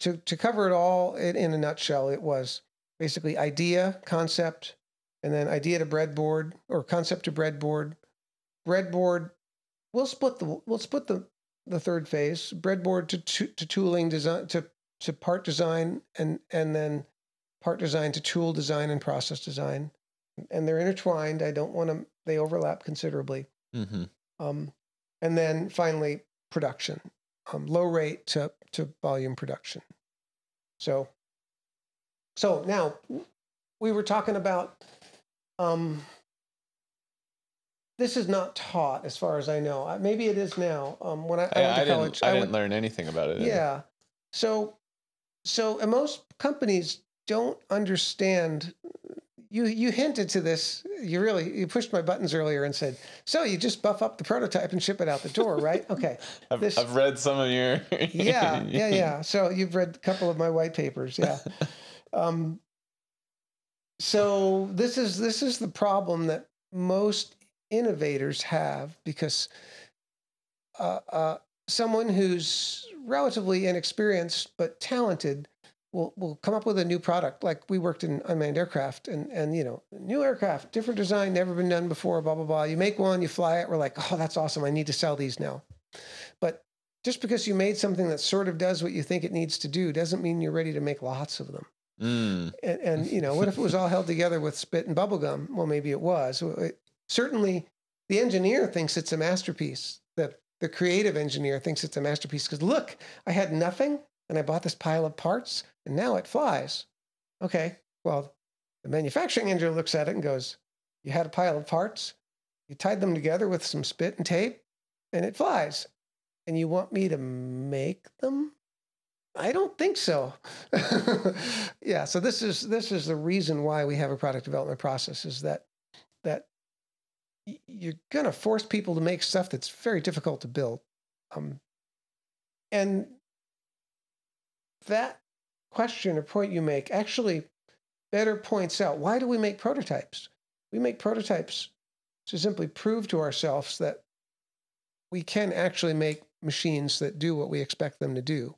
to to cover it all in, a nutshell. It was basically idea, concept, and then idea to breadboard or concept to breadboard breadboard we'll split the we'll split the the third phase breadboard to to, to tooling design to to part design and and then part design to tool design and process design and they're intertwined i don't want to they overlap considerably Mhm. um, and then finally production um, low rate to to volume production so so now we were talking about um, this is not taught as far as i know maybe it is now um, when i, I I, went I to didn't. college I, went- didn't learn anything about it. either. yeah. So, so and most companies don't understand. You you hinted to this. You really you pushed my buttons earlier and said, "So you just buff up the prototype and ship it out the door, right?" Okay. I've, this- I've read some of your. Yeah, yeah, yeah. So you've read a couple of my white papers, yeah. Um, so this is this is the problem that most innovators have because uh, uh, someone who's relatively inexperienced but talented will we'll come up with a new product. Like we worked in unmanned aircraft, and and you know, new aircraft, different design, never been done before. Blah blah blah. You make one, you fly it. We're like, oh, that's awesome. I need to sell these now. But just because you made something that sort of does what you think it needs to do doesn't mean you're ready to make lots of them. Mm. And, and you know, what if it was all held together with spit and bubble gum? Well, maybe it was. It- certainly, the engineer thinks it's a masterpiece. The the creative engineer thinks it's a masterpiece because look, I had nothing and I bought this pile of parts and now it flies. Okay, well, the manufacturing engineer looks at it and goes, "You had a pile of parts, you tied them together with some spit and tape, and it flies." And you want me to make them? I don't think so. yeah, so this is this is the reason why we have a product development process is that that you're going to force people to make stuff that's very difficult to build. Um, and that question or point you make actually better points out why do we make prototypes? We make prototypes to simply prove to ourselves that we can actually make machines that do what we expect them to do,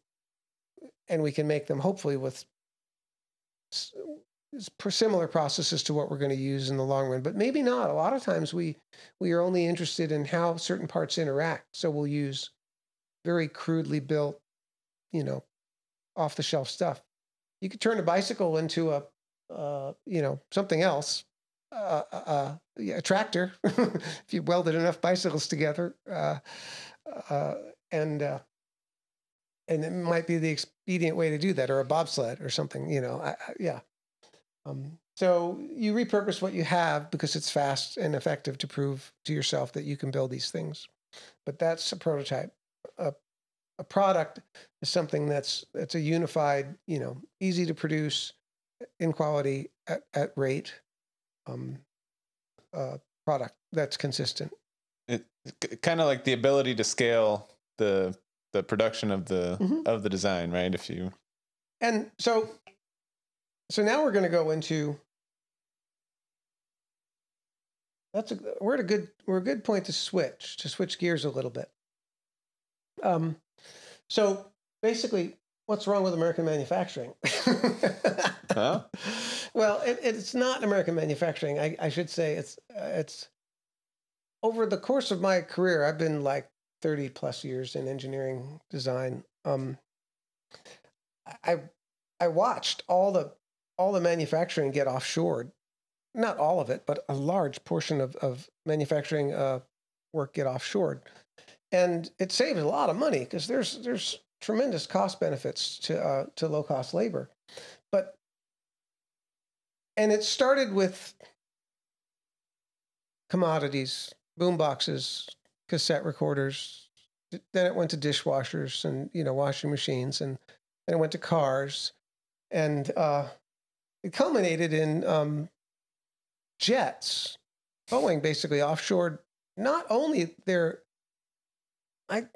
and we can make them hopefully with similar processes to what we're going to use in the long run. But maybe not. A lot of times we we are only interested in how certain parts interact. So we'll use very crudely built you know off the shelf stuff you could turn a bicycle into a uh, you know something else uh, uh, uh a tractor if you welded enough bicycles together uh, uh, and and it might be the expedient way to do that or a bobsled or something you know I, I, yeah um, so you repurpose what you have because it's fast and effective to prove to yourself that you can build these things. But that's a prototype. A, a product is something that's that's a unified, you know, easy to produce, in quality, at, at rate, um, uh, product that's consistent. It kind of like the ability to scale the the production of the mm-hmm. of the design, right? If you and so so now we're going to go into that's a we're at a good we're a good point to switch to switch gears a little bit. Um, so basically, what's wrong with American manufacturing? huh? Well, it, it's not American manufacturing. I, I should say it's uh, it's over the course of my career. I've been like thirty plus years in engineering design. Um, I I watched all the all the manufacturing get offshored. Not all of it, but a large portion of, of manufacturing uh, work get offshored. And it saves a lot of money because there's there's tremendous cost benefits to uh, to low cost labor. But and it started with commodities, boom boxes, cassette recorders. Then it went to dishwashers and you know washing machines, and then it went to cars, and uh, it culminated in um, jets. Boeing basically offshored not only their. I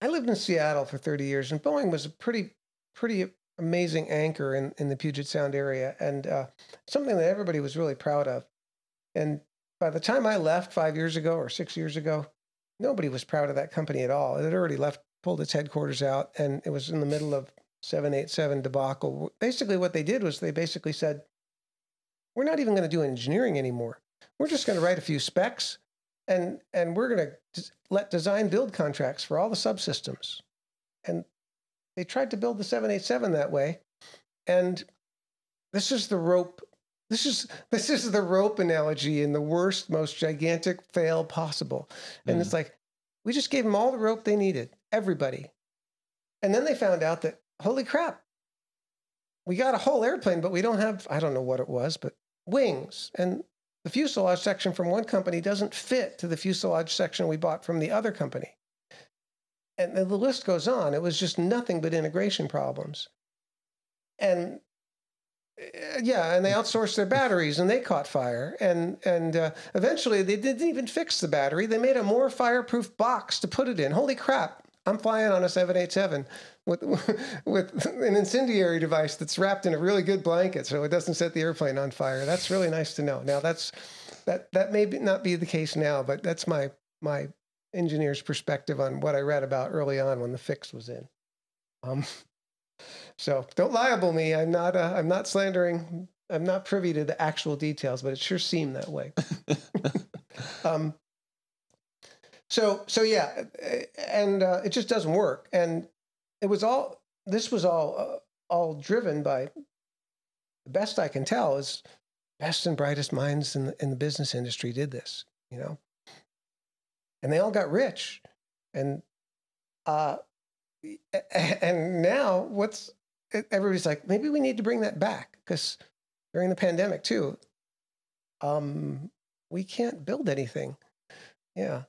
I lived in Seattle for 30 years, and Boeing was a pretty pretty amazing anchor in, in the Puget Sound area, and uh, something that everybody was really proud of. And by the time I left five years ago or six years ago, nobody was proud of that company at all. It had already left, pulled its headquarters out, and it was in the middle of 787 debacle. Basically, what they did was they basically said, we're not even going to do engineering anymore. We're just going to write a few specs and, and we're going to let design build contracts for all the subsystems. And they tried to build the 787 that way. And this is the rope. This is this is the rope analogy in the worst, most gigantic fail possible. And mm. it's like we just gave them all the rope they needed, everybody. And then they found out that holy crap, we got a whole airplane, but we don't have, I don't know what it was, but wings. And the fuselage section from one company doesn't fit to the fuselage section we bought from the other company. And the list goes on. It was just nothing but integration problems. And eh, yeah, and they outsourced their batteries and they caught fire. And, and uh, eventually they didn't even fix the battery. They made a more fireproof box to put it in. Holy crap. I'm flying on a 787 with with an incendiary device that's wrapped in a really good blanket so it doesn't set the airplane on fire. That's really nice to know. Now that's that that may be, not be the case now, but that's my my engineer's perspective on what I read about early on when the fix was in. Um, so don't liable me. I'm not uh, I'm not slandering. I'm not privy to the actual details, but it sure seemed that way. um, so so yeah, and uh, it just doesn't work. And it was all this was all uh, all driven by the best I can tell is best and brightest minds in the, in the business industry did this, you know, and they all got rich, and uh, and now what's everybody's like maybe we need to bring that back because during the pandemic too, um, we can't build anything. Yeah,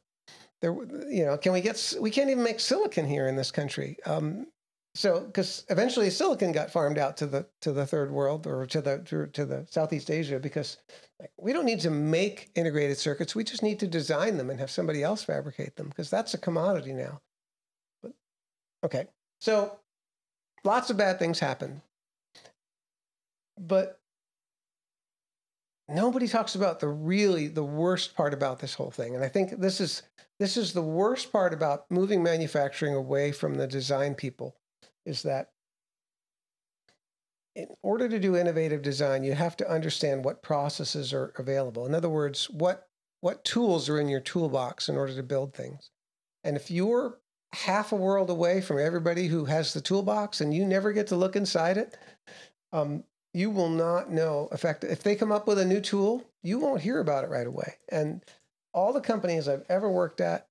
there you know can we get we can't even make silicon here in this country. Um, so because eventually silicon got farmed out to the to the third world or to the to, to the southeast asia because like, we don't need to make integrated circuits. We just need to design them and have somebody else fabricate them because that's a commodity now. But okay. So lots of bad things happen. But nobody talks about the really the worst part about this whole thing. And I think this is this is the worst part about moving manufacturing away from the design people is that in order to do innovative design, you have to understand what processes are available. In other words, what what tools are in your toolbox in order to build things. And if you're half a world away from everybody who has the toolbox and you never get to look inside it, um, you will not know. Effect if they come up with a new tool you won't hear about it right away. And all the companies i've ever worked at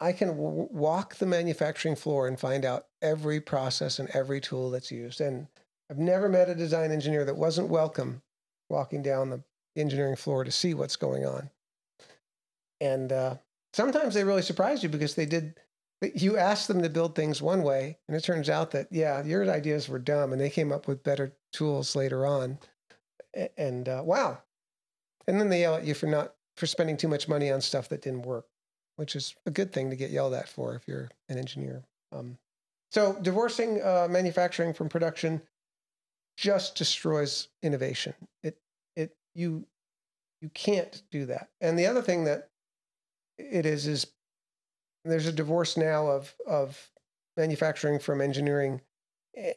i can w- walk the manufacturing floor and find out every process and every tool that's used. And i've never met a design engineer that wasn't welcome walking down the engineering floor to see what's going on. And uh, sometimes they really surprise you because they did you asked them to build things one way and it turns out that yeah your ideas were dumb and they came up with better tools later on. And uh, wow. And then they yell at you for not for spending too much money on stuff that didn't work which is a good thing to get yelled at for if you're an engineer. Um, so divorcing uh, manufacturing from production just destroys innovation. It it you you can't do that. And the other thing that it is is there's a divorce now of of manufacturing from engineering,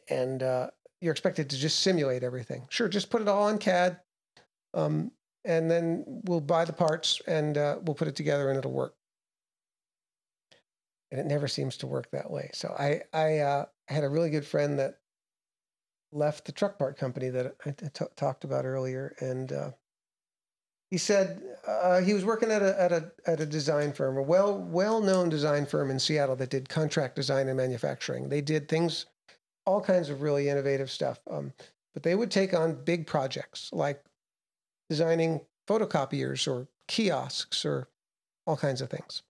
and uh, you're expected to just simulate everything. Sure, just put it all on CAD, um, and then we'll buy the parts and uh, we'll put it together and it'll work. And it never seems to work that way. So I I uh, had a really good friend that left the truck part company that I t- talked about earlier, and uh, he said uh, he was working at a, at a at a design firm, a well well known design firm in Seattle that did contract design and manufacturing. They did things, all kinds of really innovative stuff. Um, but they would take on big projects like designing photocopiers or kiosks or all kinds of things.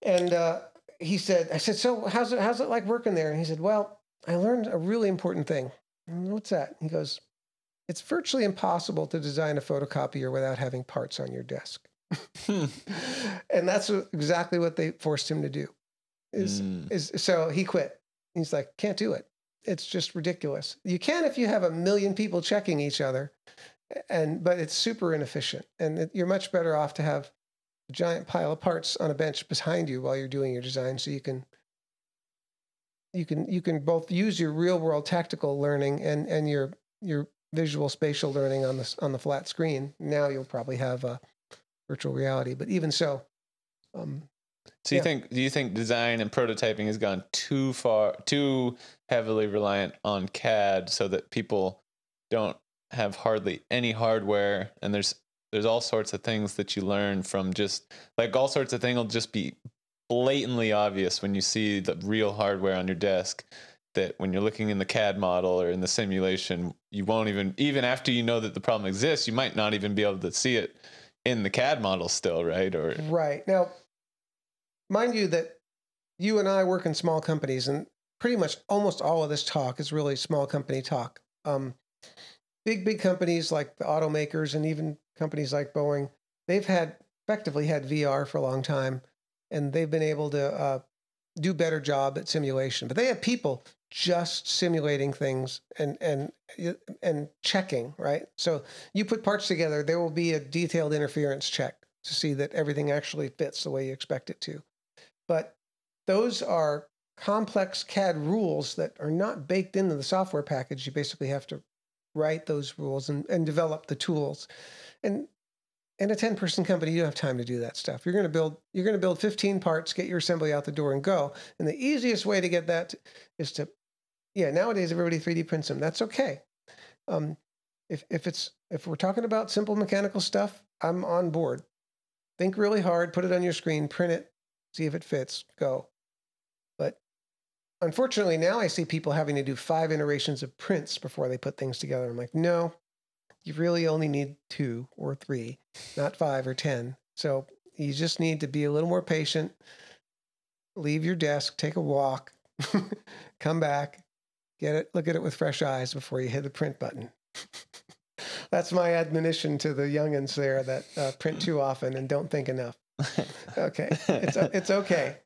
And uh, he said, I said, so how's it how's it like working there? And he said, well, I learned a really important thing. What's that? He goes, it's virtually impossible to design a photocopier without having parts on your desk. and that's exactly what they forced him to do. Is, mm. is so he quit. He's like, can't do it. It's just ridiculous. You can if you have a million people checking each other, and but it's super inefficient. And it, you're much better off to have a giant pile of parts on a bench behind you while you're doing your design, so you can you can you can both use your real world tactical learning and and your your visual spatial learning on the on the flat screen. Now you'll probably have a virtual reality, but even so. Um, so you yeah. think do you think design and prototyping has gone too far, too heavily reliant on CAD, so that people don't have hardly any hardware, and there's there's all sorts of things that you learn from just like all sorts of things will just be blatantly obvious when you see the real hardware on your desk that when you're looking in the CAD model or in the simulation, you won't even even after you know that the problem exists, you might not even be able to see it in the CAD model still, right? Or right now, mind you that you and I work in small companies, and pretty much almost all of this talk is really small company talk. Um, big big companies like the automakers and even companies like Boeing, they've had effectively had VR for a long time, and they've been able to uh, do better job at simulation. But they have people just simulating things and and and checking, right? So you put parts together, there will be a detailed interference check to see that everything actually fits the way you expect it to. But those are complex CAD rules that are not baked into the software package. You basically have to write those rules and, and develop the tools. And in a 10 person company, you don't have time to do that stuff. You're going to build, you're going to build 15 parts, get your assembly out the door and go. And the easiest way to get that is to, yeah, nowadays everybody 3D prints them. That's okay. Um, if, if it's, if we're talking about simple mechanical stuff, I'm on board. Think really hard, put it on your screen, print it, see if it fits, go. But unfortunately, now I see people having to do five iterations of prints before they put things together. I'm like, no, you really only need two or three, not five or 10. So you just need to be a little more patient, leave your desk, take a walk, come back, get it, look at it with fresh eyes before you hit the print button. That's my admonition to the youngins there that uh, print too often and don't think enough. Okay, it's it's okay.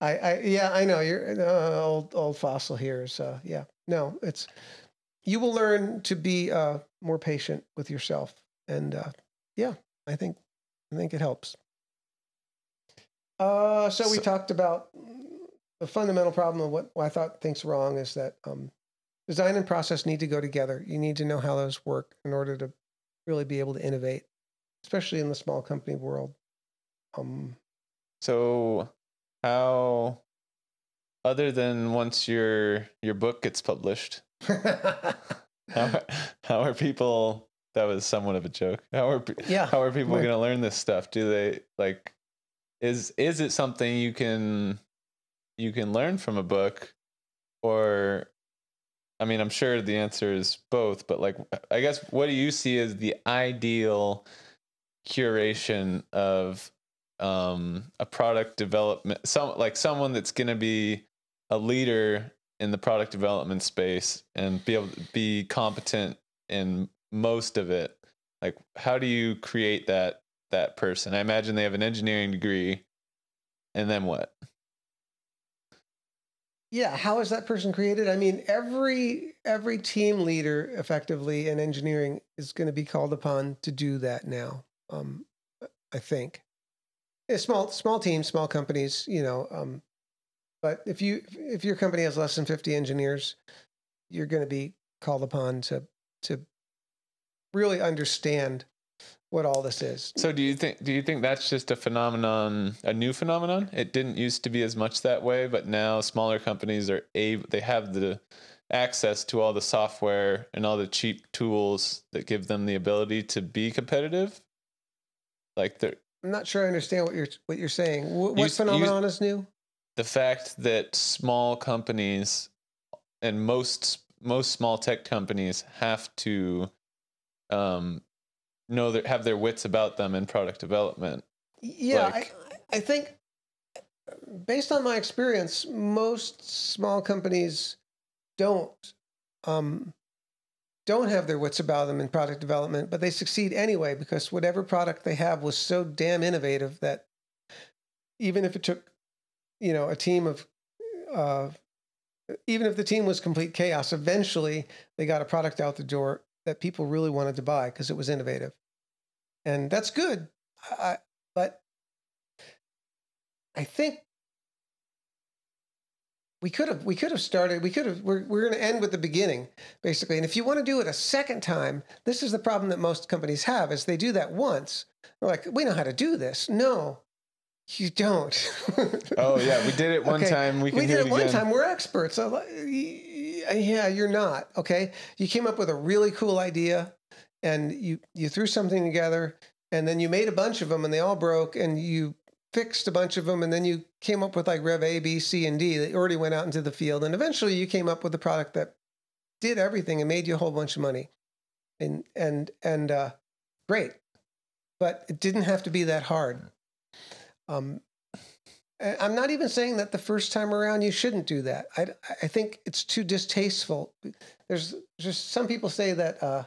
I, I yeah I know you're uh, old old fossil here. So yeah, no, it's you will learn to be uh, more patient with yourself and uh, yeah, I think I think it helps. Uh, so we So- talked about the fundamental problem of what, what I thought thinks wrong is that um, design and process need to go together. You need to know how those work in order to really be able to innovate, especially in the small company world. Um, So, how, other than once your your book gets published, how how are people? That was somewhat of a joke. How are yeah, how are people going to learn this stuff? Do they like? Is is it something you can you can learn from a book, or? I mean, I'm sure the answer is both, but like, I guess what do you see as the ideal curation of um, a product development? Some like someone that's going to be a leader in the product development space and be able to be competent in most of it. Like, how do you create that that person? I imagine they have an engineering degree, and then what? Yeah. How is that person created? I mean, every every team leader, effectively in engineering, is going to be called upon to do that now. Um, I think. Yeah, small small teams, small companies, you know. Um, but if you if your company has less than fifty engineers, you're going to be called upon to to really understand what all this is. So do you think do you think that's just a phenomenon, a new phenomenon? It didn't used to be as much that way, but now smaller companies are able they have the access to all the software and all the cheap tools that give them the ability to be competitive. Like the I'm not sure I understand what you're what you're saying. What, You s- you- phenomenon is new? the fact that small companies and most most small tech companies have to um know that have their wits about them in product development. Yeah, Like- I, I think based on my experience, most small companies don't um, don't have their wits about them in product development, but they succeed anyway because whatever product they have was so damn innovative that even if it took you know a team of uh, even if the team was complete chaos, eventually they got a product out the door that people really wanted to buy because it was innovative, and that's good. I, but I think we could have we could have started we could have we're, we're going to end with the beginning basically. And if you want to do it a second time this is the problem that most companies have is they do that once. They're like we know how to do this. No you don't. Oh yeah, we did it one Okay, time. We can we did it it one time. We're experts. Like, y- y- yeah you're not okay? You came up with a really cool idea and you you threw something together and then you made a bunch of them and they all broke and you fixed a bunch of them and then you came up with like rev a b c and d that already went out into the field and eventually you came up with a product that did everything and made you a whole bunch of money. And and and uh great. But it didn't have to be that hard um I'm not even saying that the first time around you shouldn't do that. I, I think it's too distasteful. There's just some people say that uh,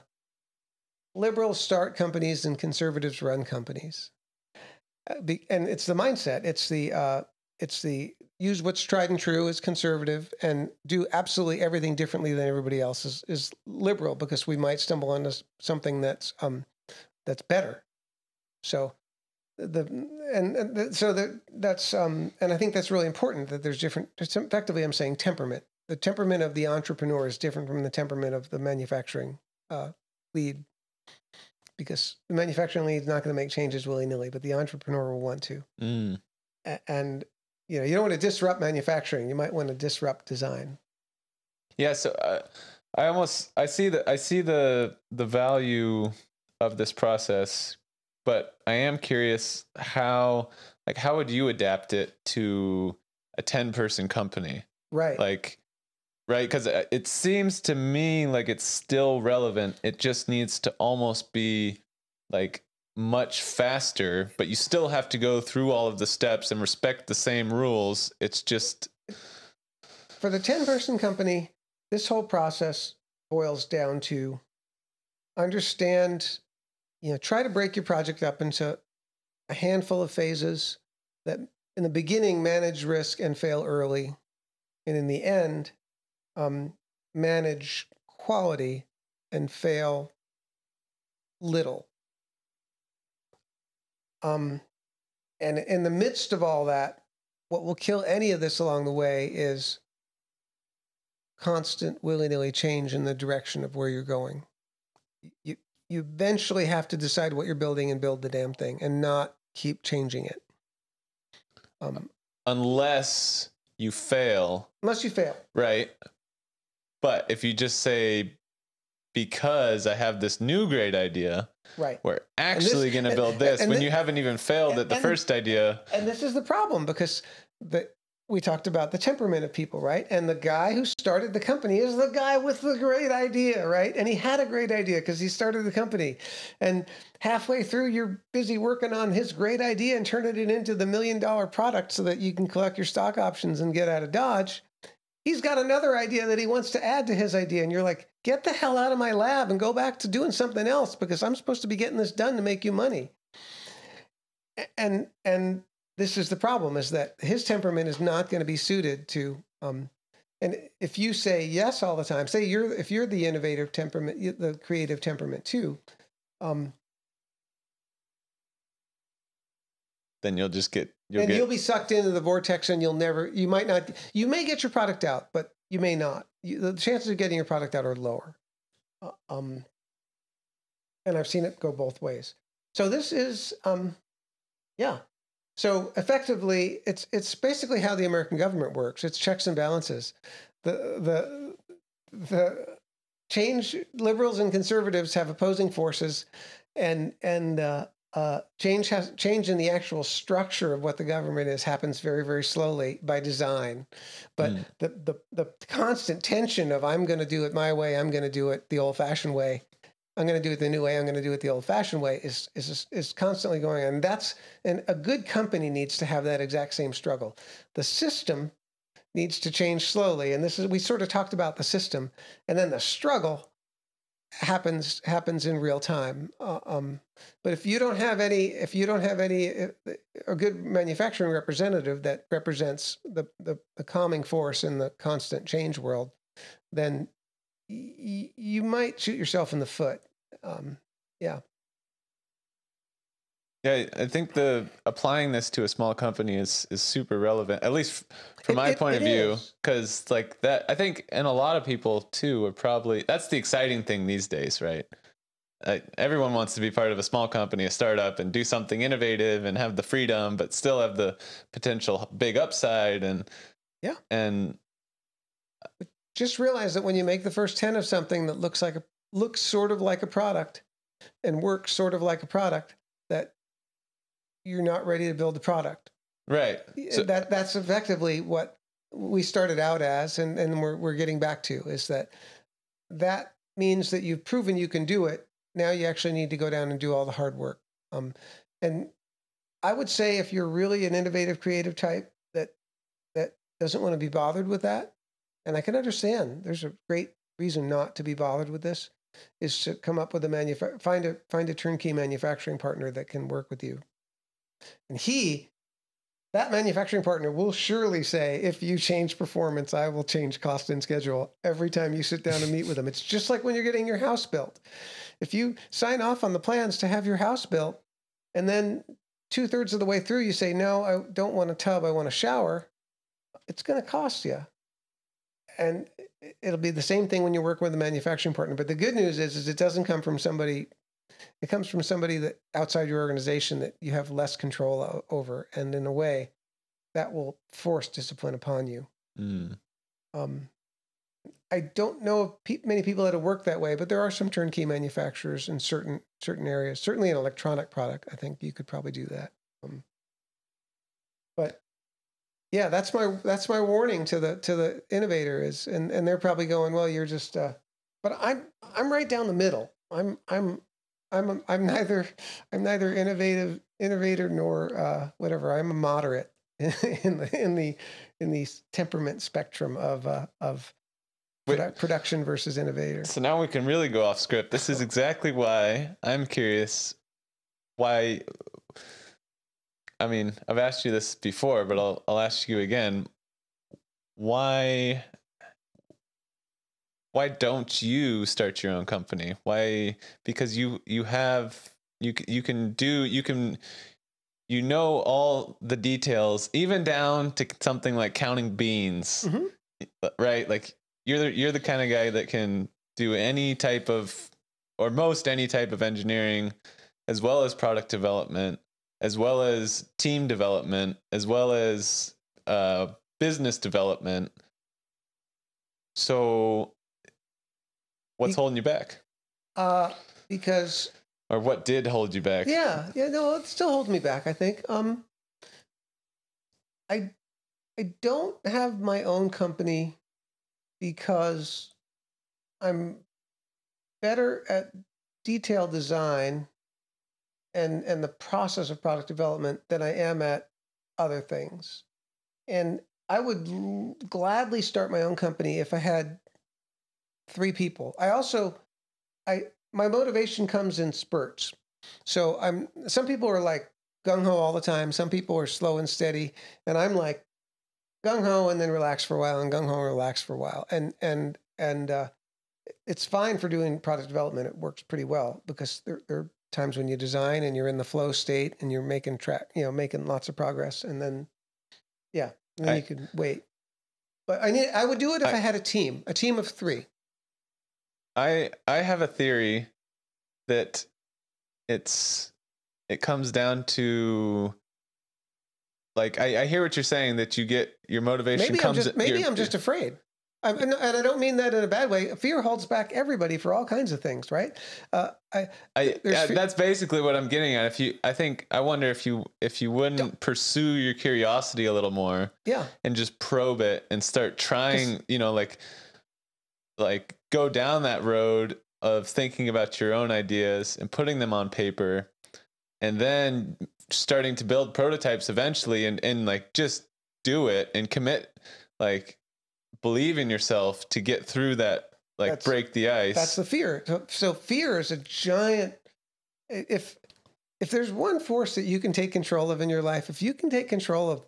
liberals start companies and conservatives run companies, Uh, and it's the mindset. It's the uh, it's the use what's tried and true as conservative and do absolutely everything differently than everybody else is, is liberal because we might stumble onto something that's um that's better. So the and, and the, so that that's um and I think that's really important that there's different. Effectively, I'm saying temperament. The temperament of the entrepreneur is different from the temperament of the manufacturing uh, lead, because the manufacturing lead is not going to make changes willy nilly, but the entrepreneur will want to. Mm. A- And you know, you don't want to disrupt manufacturing. You might want to disrupt design. Yeah, so uh, I almost I see the I see the the value of this process, but I am curious how like how would you adapt it to a 10 person company? Right. Like right cuz uh, it seems to me like it's still relevant. It just needs to almost be like much faster, but you still have to go through all of the steps and respect the same rules. It's just for the 10 person company, this whole process boils down to understand, you know, try to break your project up into a handful of phases that in the beginning manage risk and fail early. And in the end, um, manage quality and fail little. Um, and in the midst of all that, what will kill any of this along the way is constant willy nilly change in the direction of where you're going. You, you eventually have to decide what you're building and build the damn thing and not keep changing it. Um, unless you fail. Unless you fail. Right. But if you just say, because I have this new great idea, right? We're actually going to build this when you haven't even failed and, at the and, first idea. And this is the problem because the we talked about the temperament of people, right? And the guy who started the company is the guy with the great idea, right? And he had a great idea because he started the company. And halfway through, you're busy working on his great idea and turning it into the million dollar product so that you can collect your stock options and get out of Dodge. He's got another idea that he wants to add to his idea. And you're like, get the hell out of my lab and go back to doing something else because I'm supposed to be getting this done to make you money. And, and, this is the problem is that his temperament is not going to be suited to um, and if you say yes all the time say you're if you're the innovative temperament the creative temperament too um, then you'll just get you'll and get... you'll be sucked into the vortex and you'll never you might not you may get your product out but you may not. You, the chances of getting your product out are lower. Uh, um, and i've seen it go both ways. So this is um, yeah so effectively, it's it's basically how the American government works. It's checks and balances. The the the change liberals and conservatives have opposing forces, and and uh, uh, change has change in the actual structure of what the government is happens very very slowly by design, but mm. the, the the constant tension of I'm going to do it my way, I'm going to do it the old fashioned way, I'm going to do it the new way. I'm going to do it the old-fashioned way. Is is is constantly going on. And that's and a good company needs to have that exact same struggle. The system needs to change slowly, and this is we sort of talked about the system, and then the struggle happens happens in real time. Uh, um, but if you don't have any, if you don't have any, uh, a good manufacturing representative that represents the the, the calming force in the constant change world, then you might shoot yourself in the foot um, yeah. Yeah, I think the applying this to a small company is is super relevant, at least from my it, point it of view, because like that, I think, and a lot of people too are probably that's the exciting thing these days, right? Everyone wants to be part of a small company, a startup, and do something innovative and have the freedom, but still have the potential big upside and yeah, and just realize that when you make the first ten of something that looks like a looks sort of like a product and works sort of like a product that you're not ready to build the product. Right. So, that that's effectively what we started out as and, and we're we're getting back to is that that means that you've proven you can do it. Now you actually need to go down and do all the hard work. Um, and I would say if you're really an innovative creative type that that doesn't want to be bothered with that, and I can understand there's a great reason not to be bothered with this is to come up with a manufa- find a find a turnkey manufacturing partner that can work with you. And he that manufacturing partner will surely say, if you change performance, I will change cost and schedule every time you sit down and meet with them. It's just like when you're getting your house built. If you sign off on the plans to have your house built, and then two thirds of the way through you say, no, I don't want a tub, I want a shower, it's going to cost you. And it'll be the same thing when you work with a manufacturing partner. But the good news is, is it doesn't come from somebody. It comes from somebody that outside your organization that you have less control over, and in a way, that will force discipline upon you. Mm. Um, I don't know of pe- many people that have worked that way, but there are some turnkey manufacturers in certain certain areas. Certainly, an electronic product, I think you could probably do that. Um, but yeah that's my that's my warning to the to the innovator is and and they're probably going well you're just uh but i'm i'm right down the middle. I'm i'm i'm i'm neither i'm neither innovative innovator nor uh whatever. I'm a moderate in the in the in the temperament spectrum of uh of produ- production versus innovator. So now we can really go off script. This is exactly why i'm curious why I mean, I've asked you this before, but I'll I'll ask you again. Why why don't you start your own company? Why because you you have you you can do you can you know all the details, even down to something like counting beans, Mhm. right? Like you're the, you're the kind of guy that can do any type of or most any type of engineering, as well as product development, as well as team development, as well as uh, business development. So, what's holding you back, Uh, because or what did hold you back? yeah, yeah, no, it still holds me back. I think. Um, I I don't have my own company because I'm better at detail design and and the process of product development than I am at other things. And I would l- gladly start my own company if I had three people. I also I my motivation comes in spurts. So I'm some people are like gung ho all the time. Some people are slow and steady, and I'm like gung ho and then relax for a while, and gung ho and relax for a while. And and and uh, it's fine for doing product development. It works pretty well because there are times when you design and you're in the flow state and you're making track, you know, making lots of progress, and then yeah, then I- you could wait. But I need I would do it if I, I- had a team, a team of three. I I have a theory that it's it comes down to like I, I hear what you're saying that you get your motivation Maybe I'm comes just maybe I'm just afraid. I'm, and and I don't mean that in a bad way. Fear holds back everybody for all kinds of things, right? Uh, I I, fe- that's basically what I'm getting at. If you, I think, I wonder if you, if you wouldn't Don't- pursue your curiosity a little more yeah and just probe it and start trying, you know, like, like go down that road of thinking about your own ideas and putting them on paper, and then starting to build prototypes eventually, and and like just do it and commit, like believe in yourself to get through that, like That's- break the ice. that's the fear. So, so fear is a giant. If if there's one force that you can take control of in your life, if you can take control of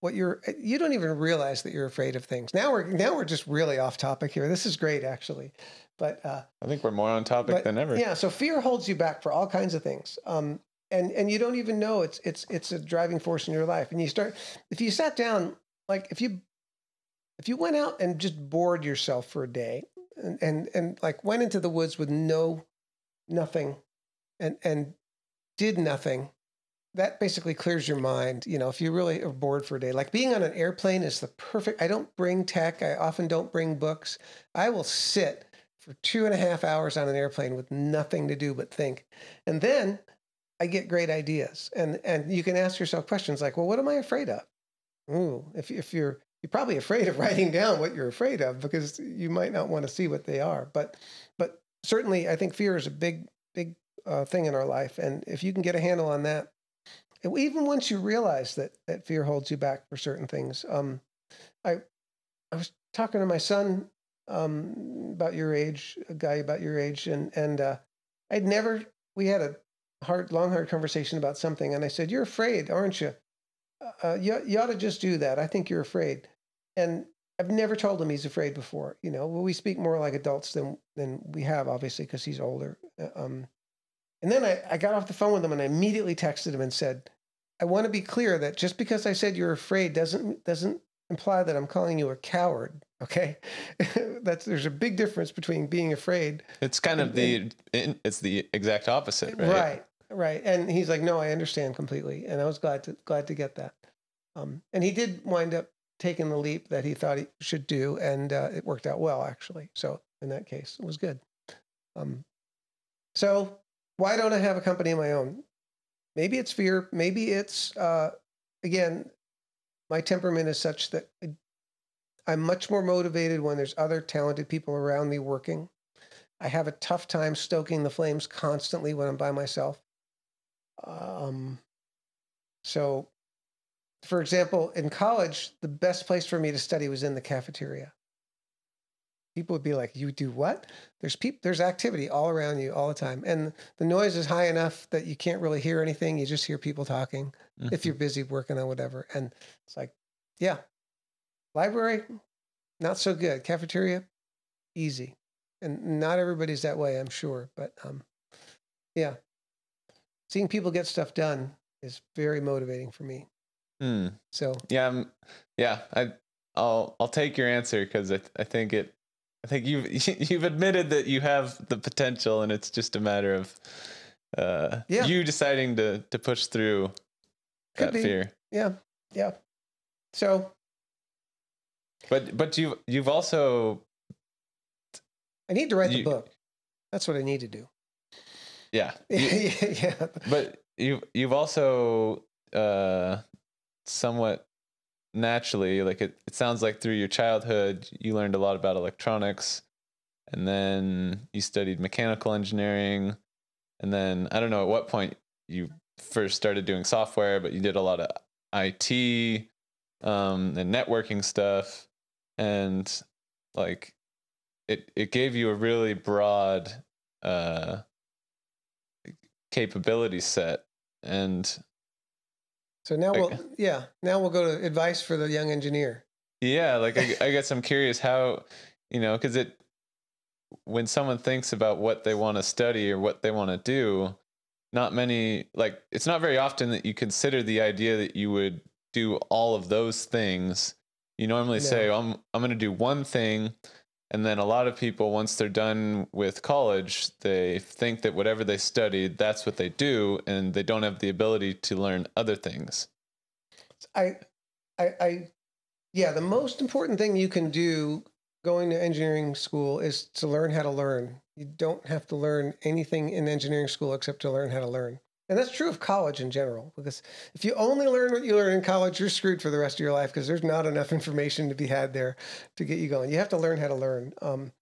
what you're, you don't even realize that you're afraid of things. Now we're now we're just really off topic here. This is great actually, but uh, I think we're more on topic But, than ever. Yeah, so fear holds you back for all kinds of things. Um, and and you don't even know it's it's it's a driving force in your life. And you start if you sat down, like if you if you went out and just bored yourself for a day and and, and like went into the woods with no nothing and and did nothing, that basically clears your mind. You know, if you really are bored for a day, like being on an airplane is the perfect. I don't bring tech. I often don't bring books. I will sit for two and a half hours on an airplane with nothing to do but think, and then I get great ideas. And and you can ask yourself questions like, well, what am I afraid of? Ooh, if if you're you're probably afraid of writing down what you're afraid of because you might not want to see what they are. But but certainly, I think fear is a big big uh, thing in our life, and if you can get a handle on that, even once you realize that that fear holds you back for certain things, um, I I was talking to my son um, about your age, a guy about your age, and and uh, I'd never. We had a hard, long, hard conversation about something, and I said, "You're afraid, aren't you? Uh, you you ought to just do that. I think you're afraid." And I've never told him he's afraid before. You know, well, we speak more like adults than than we have, obviously, because he's older. Uh, Um, and then I, I got off the phone with him and I immediately texted him and said, I want to be clear that just because I said you're afraid doesn't doesn't imply that I'm calling you a coward. Okay, that's there's a big difference between being afraid, It's kind of the in- it's the exact opposite, right? right, right. And he's like, no, I understand completely, and I was glad to glad to get that. Um, and he did wind up taking the leap that he thought he should do, and uh, it worked out well actually. So in that case, it was good. Um, so why don't I have a company of my own? Maybe it's fear. Maybe it's uh, again, my temperament is such that I'm much more motivated when there's other talented people around me working. I have a tough time stoking the flames constantly when I'm by myself. Um, so, for example, in college, the best place for me to study was in the cafeteria. People would be like, "You do what?" There's people, there's activity all around you all the time, and the noise is high enough that you can't really hear anything. You just hear people talking Mhm. if you're busy working on whatever. And it's like, yeah, library, not so good. Cafeteria, easy. And not everybody's that way, I'm sure. But um, yeah, seeing people get stuff done is very motivating for me. Hmm. So Yeah, I'm, yeah. I I'll I'll take your answer because I I think it. I think you've you've admitted that you have the potential, and it's just a matter of uh, Yeah. you deciding to to push through Could that be. fear. yeah, yeah. So But but you you've also I need to write You- the book. That's what I need to do. Yeah. yeah. but you've you've also uh somewhat naturally like it, it sounds like through your childhood you learned a lot about electronics and then you studied mechanical engineering and then i don't know at what point you first started doing software but you did a lot of it um and networking stuff and like it it gave you a really broad uh capability set and So now Okay. we'll yeah now we'll go to advice for the young engineer. yeah like I, I guess i'm curious how you know because it when someone thinks about what they want to study or what they want to do not many like it's not very often that you consider the idea that you would do all of those things you normally say No. i'm i'm going to do one thing and then a lot of people once they're done with college they think that whatever they studied that's what they do and they don't have the ability to learn other things I, I, I, yeah. The most important thing you can do going to engineering school is to learn how to learn. You don't have to learn anything in engineering school except to learn how to learn. And that's true of college in general, because if you only learn what you learn in college, you're screwed for the rest of your life because there's not enough information to be had there to get you going. You have to learn how to learn. Um,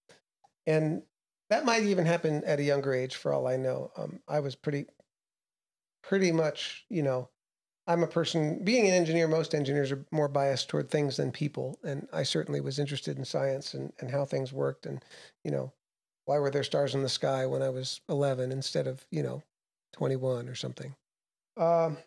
and that might even happen at a younger age, for all I know. Um, I was pretty, pretty much, you know, I'm a person, being an engineer, most engineers are more biased toward things than people. And I certainly was interested in science and, and how things worked. And, you know, why were there stars in the sky when I was 11 instead of, you know, 21 or something? Um,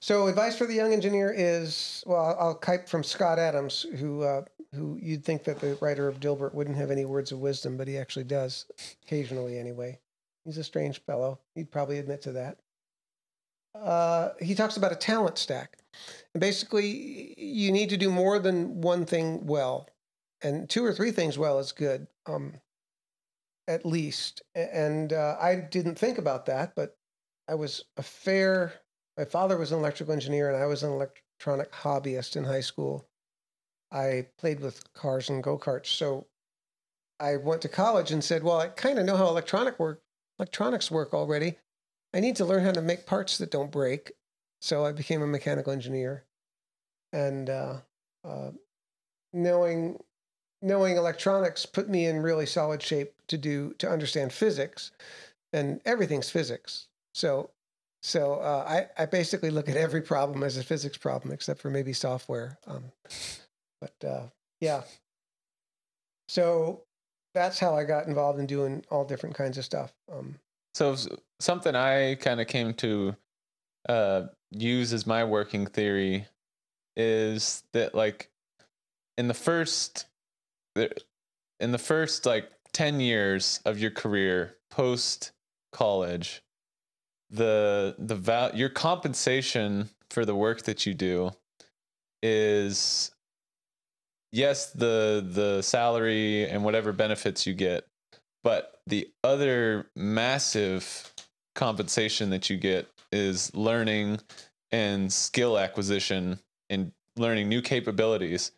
so, advice for the young engineer is well, I'll, kite from Scott Adams, who, uh, who you'd think that the writer of Dilbert wouldn't have any words of wisdom, but he actually does, occasionally anyway. He's a strange fellow. He'd probably admit to that uh, he talks about a talent stack. And basically, you need to do more than one thing well, and two or three things well is good, um, at least. And uh, I didn't think about that, but I was a fair. My father was an electrical engineer, and I was an electronic hobbyist in high school. I played with cars and go karts, so I went to college and said, "Well, I kind of know how electronic work electronics work already." I need to learn how to make parts that don't break. So I became a mechanical engineer, and uh, uh, knowing knowing electronics put me in really solid shape to do to understand physics, and everything's physics. So so uh, I I basically look at every problem as a physics problem, except for maybe software. Um, but uh, yeah, so that's how I got involved in doing all different kinds of stuff. Um, So something I kind of came to uh, use as my working theory is that like in the first in the first like 10 years of your career post college the the val- your compensation for the work that you do is yes the the salary and whatever benefits you get but the other massive compensation that you get is learning and skill acquisition and learning new capabilities.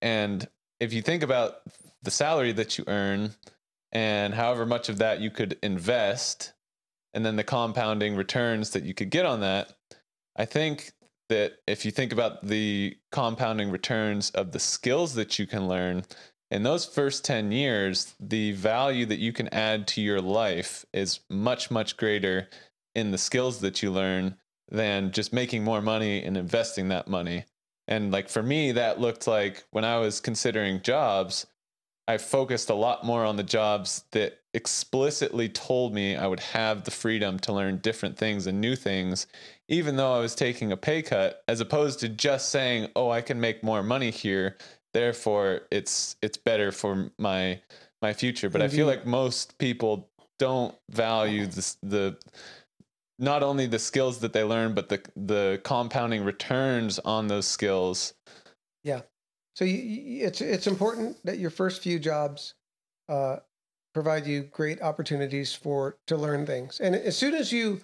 And if you think about the salary that you earn and however much of that you could invest and then the compounding returns that you could get on that i think that if you think about the compounding returns of the skills that you can learn in those first 10 years, the value that you can add to your life is much, much greater in the skills that you learn than just making more money and investing that money. And like for me, that looked like when I was considering jobs, I focused a lot more on the jobs that explicitly told me I would have the freedom to learn different things and new things, even though I was taking a pay cut, as opposed to just saying, oh, I can make more money here therefore it's it's better for my my future but i feel mm-hmm. like most people don't value this, the not only the skills that they learn, but the the compounding returns on those skills. Yeah. So you, you, it's it's important that your first few jobs uh, provide you great opportunities for to learn things. And as soon as you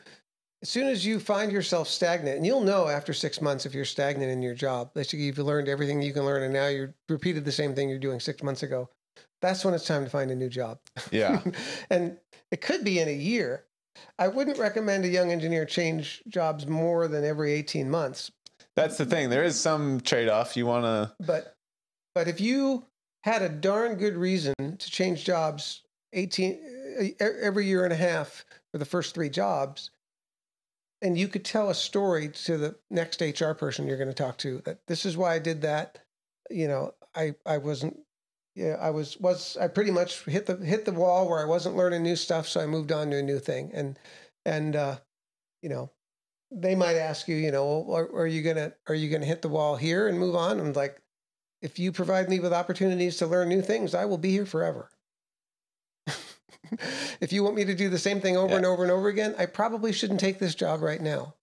as soon as you find yourself stagnant, and you'll know after six months if you're stagnant in your job, that you've learned everything you can learn, and now you're repeated the same thing you're doing six months ago. That's when it's time to find a new job. Yeah. and it could be in a year. I wouldn't recommend a young engineer change jobs more than every 18 months. That's the thing. There is some trade off. You want to. But but if you had a darn good reason to change jobs 18 every year and a half for the first three jobs, and you could tell a story to the next HR person you're going to talk to that this is why I did that. You know, I I wasn't yeah, I was was I pretty much hit the hit the wall where I wasn't learning new stuff, so I moved on to a new thing. And and uh, you know, they might ask you, you know, are, are you gonna are you gonna hit the wall here and move on? And like, if you provide me with opportunities to learn new things, I will be here forever. if you want me to do the same thing over yeah. and over and over again, I probably shouldn't take this job right now.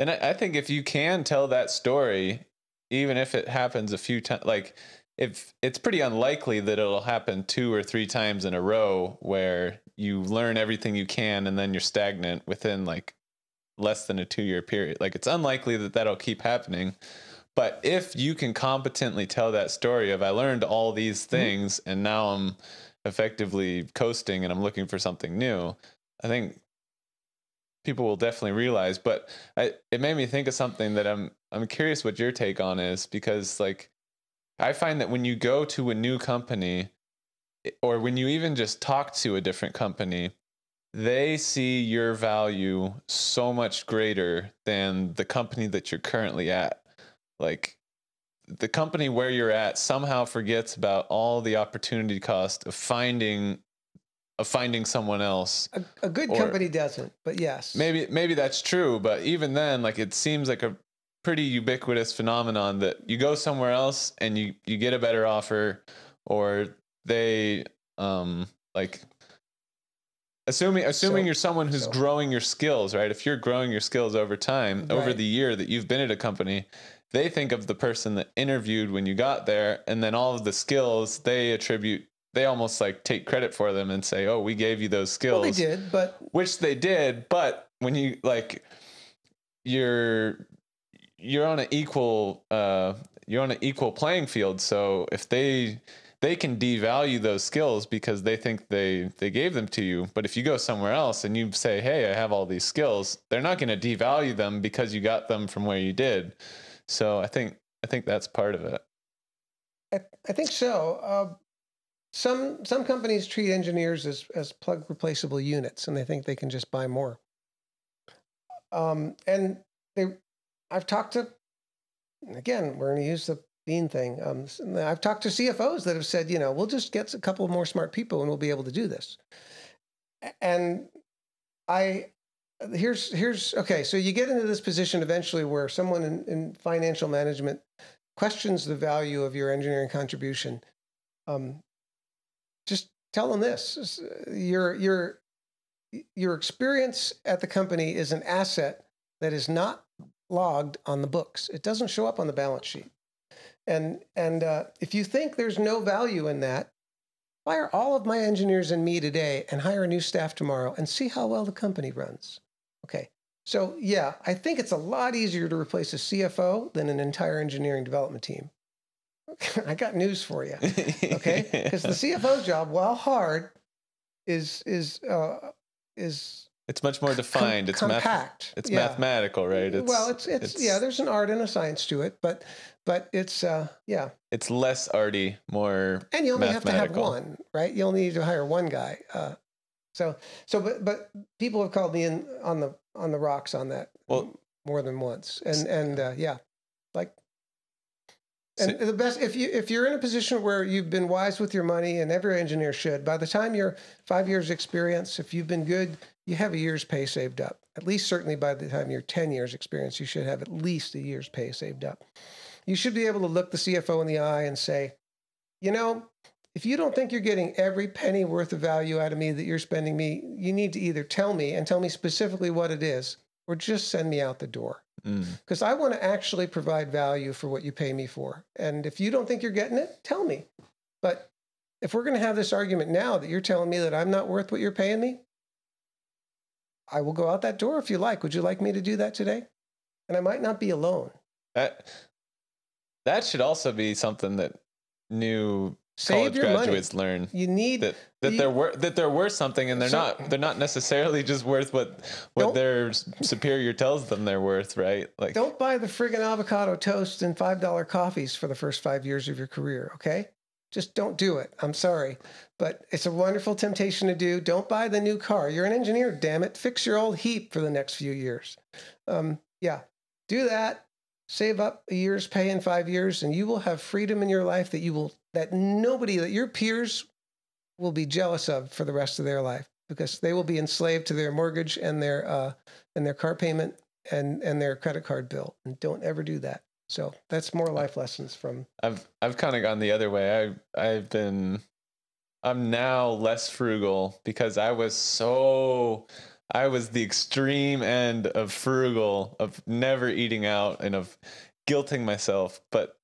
And I, I think if you can tell that story, even if it happens a few times, like if it's pretty unlikely that it'll happen two or three times in a row where you learn everything you can and then you're stagnant within like less than a two year period. Like it's unlikely that that'll keep happening. But if you can competently tell that story of I learned all these mm-hmm. things mm-hmm. and now I'm effectively coasting and I'm looking for something new, I think people will definitely realize. But I, it made me think of something that I'm I'm curious what your take on is because like I find that when you go to a new company or when you even just talk to a different company, they see your value so much greater than the company that you're currently at. Like the company where you're at somehow forgets about all the opportunity cost of finding of finding someone else. A, a good or, company doesn't, but yes. Maybe maybe that's true, but even then like it seems like a pretty ubiquitous phenomenon that you go somewhere else and you you get a better offer or they um like assuming assuming so, you're someone who's so. growing your skills right if you're growing your skills over time right. over the year that you've been at a company they think of the person that interviewed when you got there and then all of the skills they attribute they almost like take credit for them and say oh we gave you those skills well, they did but which they did but when you like you're you're on an equal uh, you're on an equal playing field. So if they they can devalue those skills because they think they they gave them to you. But if you go somewhere else and you say, "Hey, I have all these skills," they're not going to devalue them because you got them from where you did. So I think I think that's part of it. I, I think so. Uh, some some companies treat engineers as as plug replaceable units, and they think they can just buy more. Um, and they I've talked to, again, we're going to use the bean thing. Um, I've talked to CFOs that have said, you know, we'll just get a couple more smart people and we'll be able to do this. And I, here's here's okay. So you get into this position eventually where someone in, in financial management questions the value of your engineering contribution. Um, just tell them this: your your your experience at the company is an asset that is not logged on the books. It doesn't show up on the balance sheet. And and uh, if you think there's no value in that, fire all of my engineers and me today and hire a new staff tomorrow and see how well the company runs. Okay. So yeah, I think it's a lot easier to replace a CFO than an entire engineering development team. I got news for you. Okay, because the CFO job, while hard, is is uh, is it's much more defined. Com- it's compact. Math- it's yeah. mathematical, right? It's, well, it's, it's, it's yeah. There's an art and a science to it, but but it's uh yeah. It's less arty, more and you only have to have one, right? You only need to hire one guy. Uh, so so but but people have called me in on the on the rocks on that well, more than once, and and uh, yeah, like and the best if you if you're in a position where you've been wise with your money, and every engineer should, by the time you're five years experience, if you've been good, you have a year's pay saved up. At least certainly by the time you're 10 years experience, you should have at least a year's pay saved up. You should be able to look the CFO in the eye and say, you know, if you don't think you're getting every penny worth of value out of me that you're spending me, you need to either tell me and tell me specifically what it is, or just send me out the door. Mm. Because I want to actually provide value for what you pay me for. And if you don't think you're getting it, tell me. But if we're going to have this argument now that you're telling me that I'm not worth what you're paying me, I will go out that door if you like. Would you like me to do that today? And I might not be alone. That that should also be something that new Save college your money. graduates learn You need that that You- they're worth that they're worth something and they're So- not they're not necessarily just worth what what their superior tells them they're worth, right? Like Don't buy the friggin' avocado toast and $5 coffees for the first five years of your career, okay? Just don't do it. I'm sorry. But it's a wonderful temptation to do. Don't buy the new car. You're an engineer, damn it. Fix your old heap for the next few years. Um, yeah, do that. Save up a year's pay in five years, and you will have freedom in your life that you will, that nobody, that your peers will be jealous of for the rest of their life because they will be enslaved to their mortgage and their, uh, and their car payment and and their credit card bill and don't ever do that so that's more life lessons from I've I've kind of gone the other way. I I've been I'm now less frugal because I was so I was the extreme end of frugal of never eating out and of guilting myself, but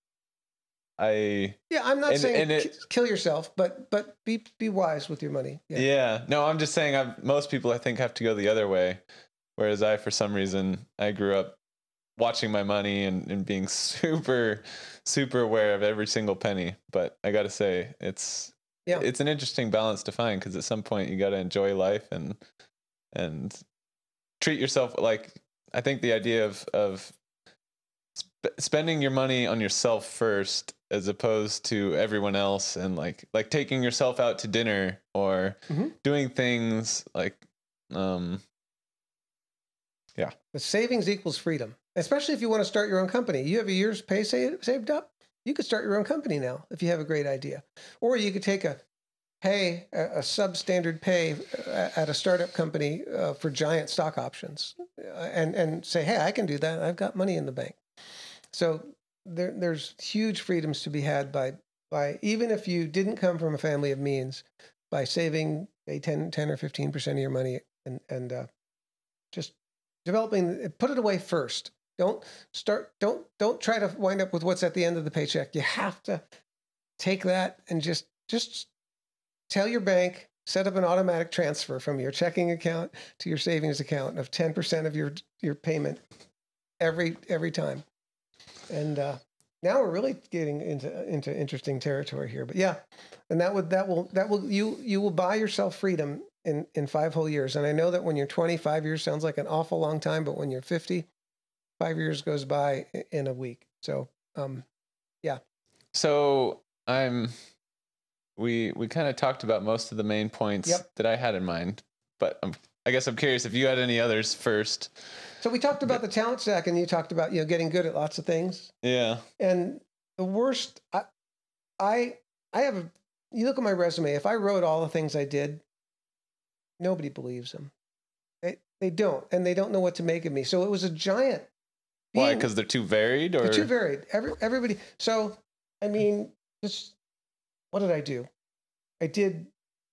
I yeah i'm not And- saying and it- kill yourself but but be be wise with your money yeah. yeah, no, I'm just saying I've most people I think have to go the other way whereas I for some reason I grew up watching my money and, and being super super aware of every single penny, but I got to say it's Yeah. it's an interesting balance to find because at some point you got to enjoy life and and treat yourself like I think the idea of of sp- spending your money on yourself first as opposed to everyone else and like like taking yourself out to dinner or Mhm. doing things like um Yeah. but savings equals freedom especially if you want to start your own company you have a year's pay saved up you could start your own company now if you have a great idea or you could take a pay a, a substandard pay uh, at a startup company uh, for giant stock options uh, and and say hey i can do that. I've got money in the bank. So there, there's huge freedoms to be had by by even if you didn't come from a family of means by saving a 10, 10 or 15 percent of your money and and uh, just developing put it away first. Don't start don't don't try to wind up with what's at the end of the paycheck. You have to take that and just just tell your bank set up an automatic transfer from your checking account to your savings account of 10% of your your payment every every time. And uh now we're really getting into into interesting territory here but yeah and that would that will that will you you will buy yourself freedom in in five whole years. And i know that when you're 25 years sounds like an awful long time but when you're 50 five years goes by in a week. So um yeah. So I'm we we kind of talked about most of the main points Yep. that I had in mind, but I'm, I guess I'm curious if you had any others first. so we talked about the talent stack and you talked about you know getting good at lots of things Yeah. and the worst i i i have a you look at my resume if i wrote all the things i did nobody believes them they, they don't and they don't know what to make of me so it was a giant Why? Because they're too varied, or they're too varied Every, everybody so i mean just what did i do? I did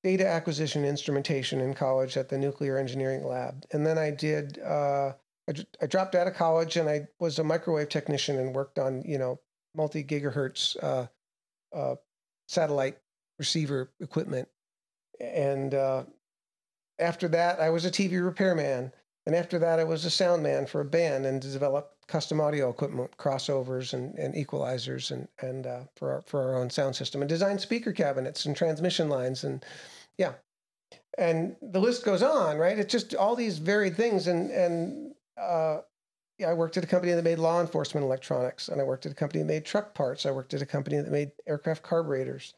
data acquisition instrumentation in college at the nuclear engineering lab. And then i did uh, I, I dropped out of college and i was a microwave technician and worked on you know multi gigahertz uh, uh, satellite receiver equipment. And uh, after that i was a tv repairman. And after that i was a sound man for a band and developed custom audio equipment crossovers and, and equalizers and, and uh, for, our, for our own sound system and design speaker cabinets and transmission lines and yeah and the list goes on right it's just all these varied things and and uh, yeah, I worked at a company that made law enforcement electronics, and I worked at a company that made truck parts. I worked at a company that made aircraft carburetors.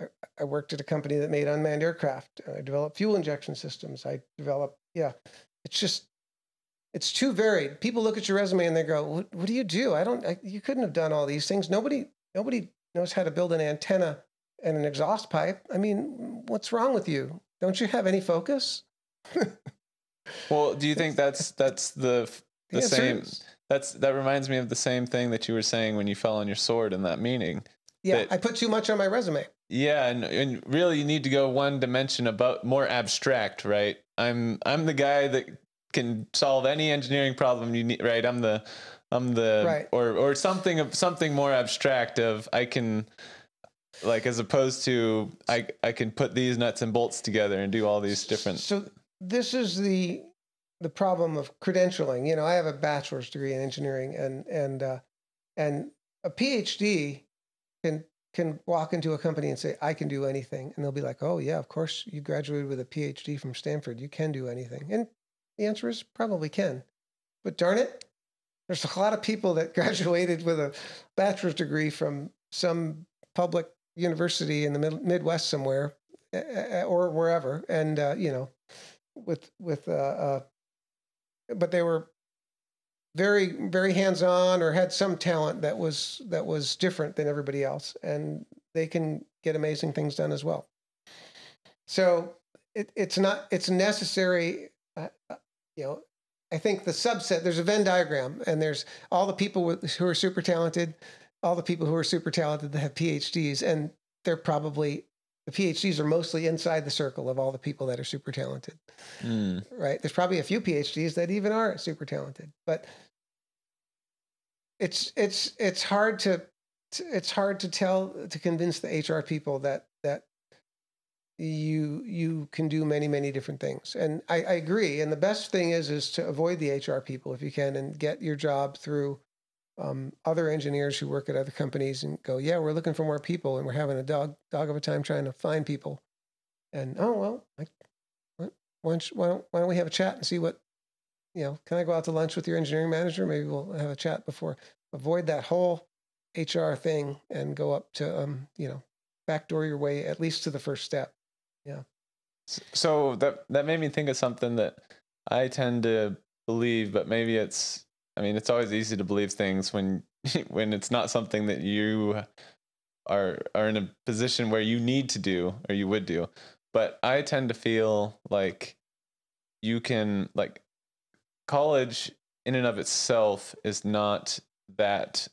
I, I worked at a company that made unmanned aircraft. I developed fuel injection systems. I developed, yeah, it's just, it's too varied. People look at your resume and they go, "What, what do you do? I don't. I, you couldn't have done all these things. Nobody, nobody knows how to build an antenna and an exhaust pipe. I mean, what's wrong with you? Don't you have any focus?" Well, do you think that's that's the the same? is- That's that reminds me of the same thing that you were saying when you fell on your sword in that meeting. Yeah, that- I put too much on my resume. Yeah, and, and really you need to go one dimension about more abstract, right? I'm I'm the guy that can solve any engineering problem you need, right? I'm the I'm the Right. or or something of something more abstract of I can like as opposed to I I can put these nuts and bolts together and do all these different So this is the the problem of credentialing. You know, I have a bachelor's degree in engineering, and and uh, and a PhD can can walk into a company and say, "I can do anything," and they'll be like, "Oh yeah, of course, you graduated with a PhD from Stanford. You can do anything." And the answer is probably can, but darn it, there's a lot of people that graduated with a bachelor's degree from some public university in the mid- Midwest somewhere, or wherever, and uh, you know, with with uh, uh, but they were very very hands on or had some talent that was that was different than everybody else, and they can get amazing things done as well. So it, it's not it's necessary, uh, you know. I think the subset there's a Venn diagram, and there's all the people with, who are super talented, all the people who are super talented that have PhDs, and they're probably the PhDs are mostly inside the circle of all the people that are super talented, Hmm. right? There's probably a few PhDs that even are super talented, but it's it's it's hard to it's hard to tell to convince the HR people that you you can do many many different things. And I, I agree. And the best thing is is to avoid the hr people if you can and get your job through um, other engineers who work at other companies and go yeah we're looking for more people and we're having a dog dog of a time trying to find people. And oh well I, why, don't, why, don't, why don't we have a chat and see what you know can i go out to lunch with your engineering manager? Maybe we'll have a chat before. Avoid that whole hr thing and go up to um, you know backdoor your way at least to the first step S- So that that made me think of something that I tend to believe, but maybe it's I mean it's always easy to believe things when when it's not something that you are are in a position where you need to do or you would do. But I tend to feel like you can like college in and of itself is not that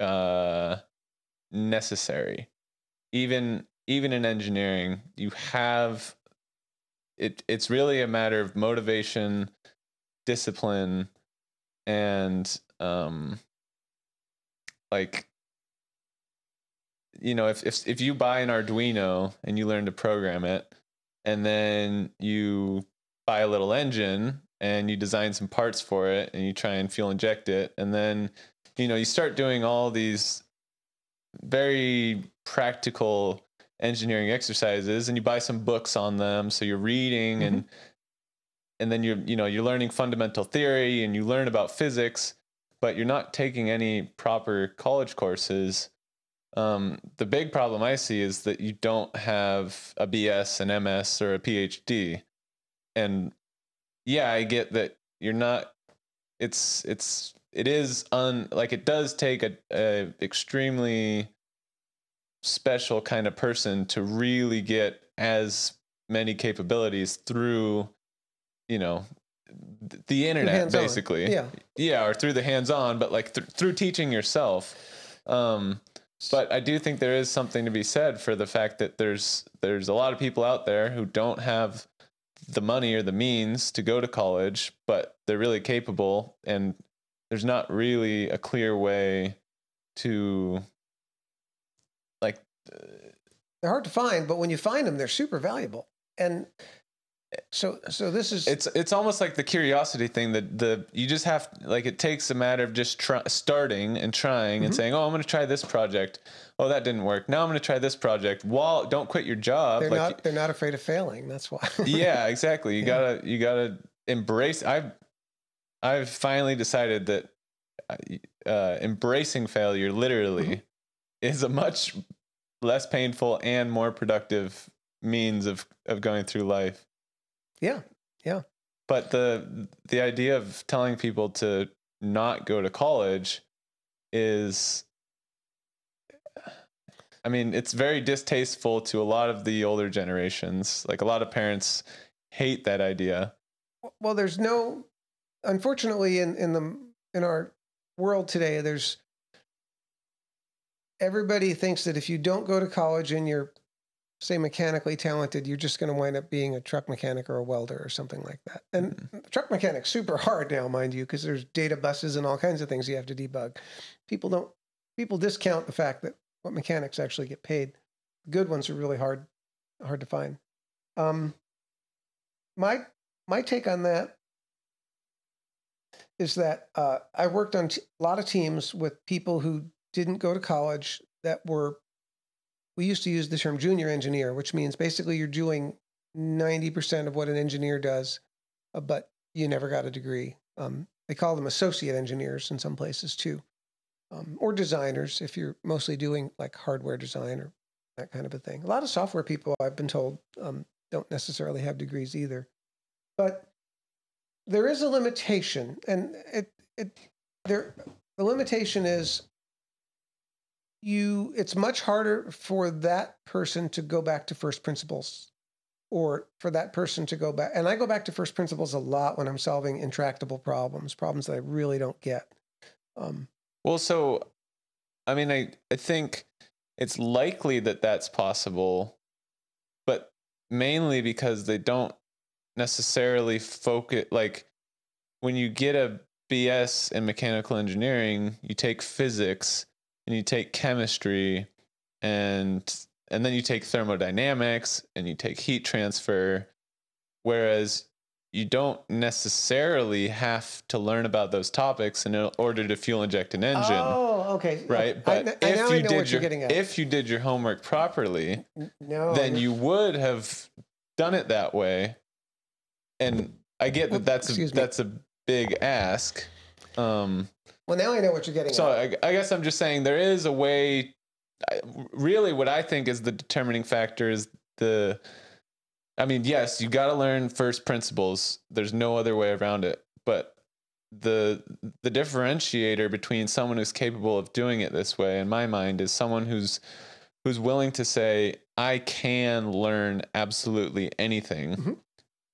uh necessary even even in engineering you have it it's really a matter of motivation discipline and um like you know if if if you buy an arduino and you learn to program it and then you buy a little engine and you design some parts for it and you try and fuel inject it and then you know you start doing all these very practical engineering exercises and you buy some books on them so you're reading and and then you're you know you're learning fundamental theory and you learn about physics but you're not taking any proper college courses. Um, the big problem i see is that you don't have a bs an ms or a phd and yeah i get that you're not it's it's it is un like it does take a, a extremely special kind of person to really get as many capabilities through you know the internet hands-on. basically. Yeah. Yeah or through the hands on but like th- through teaching yourself. Um but i do think there is something to be said for the fact that there's there's a lot of people out there who don't have the money or the means to go to college but they're really capable and there's not really a clear way to they're hard to find but when you find them they're super valuable and so so this is it's it's almost like the curiosity thing that the you just have like it takes a matter of just try, starting and trying and Mhm. saying oh i'm going to try this project oh that didn't work now i'm going to try this project while don't quit your job they're like not they're not afraid of failing that's why yeah exactly you Yeah. gotta you gotta embrace i've i've finally decided that uh, embracing failure literally Mhm. is a much less painful and more productive means of of going through life yeah Yeah. but the the idea of telling people to not go to college is I mean, it's very distasteful to a lot of the older generations. Like a lot of parents hate that idea. well there's no unfortunately in in the in our world today there's everybody thinks that if you don't go to college and you're say mechanically talented, you're just going to wind up being a truck mechanic or a welder or something like that. And mm-hmm. truck mechanic's super hard now, mind you, because there's data buses and all kinds of things you have to debug. People don't people discount the fact that what mechanics actually get paid. Good ones are really hard hard to find. Um, my my take on that is that uh, I worked on t- a lot of teams with people who didn't go to college that were we used to use the term junior engineer, which means basically you're doing 90% of what an engineer does, uh, but you never got a degree. Um, they call them associate engineers in some places too, um, or designers if you're mostly doing like hardware design or that kind of a thing. A lot of software people, I've been told, um, don't necessarily have degrees either. But there is a limitation, and it, it there the limitation is you it's much harder for that person to go back to first principles or for that person to go back and i go back to first principles a lot when i'm solving intractable problems problems that i really don't get. Um, well so i mean i i think it's likely that that's possible but mainly because they don't necessarily focus like when you get a bs in mechanical engineering you take physics and you take chemistry and and then you take thermodynamics and you take heat transfer whereas you don't necessarily have to learn about those topics in order to fuel inject an engine. Oh, okay. Right, but I, I, if you did your if you did your homework properly, no, then you would have done it that way. And I get that that's a, that's a big ask. Um, well, now I know what you're getting. So I, I, guess I'm just saying there is a way. Really, what I think is the determining factor is the. I mean, yes, you got to learn first principles. There's no other way around it. But the the differentiator between someone who's capable of doing it this way, in my mind, is someone who's who's willing to say, "I can learn absolutely anything, mm-hmm.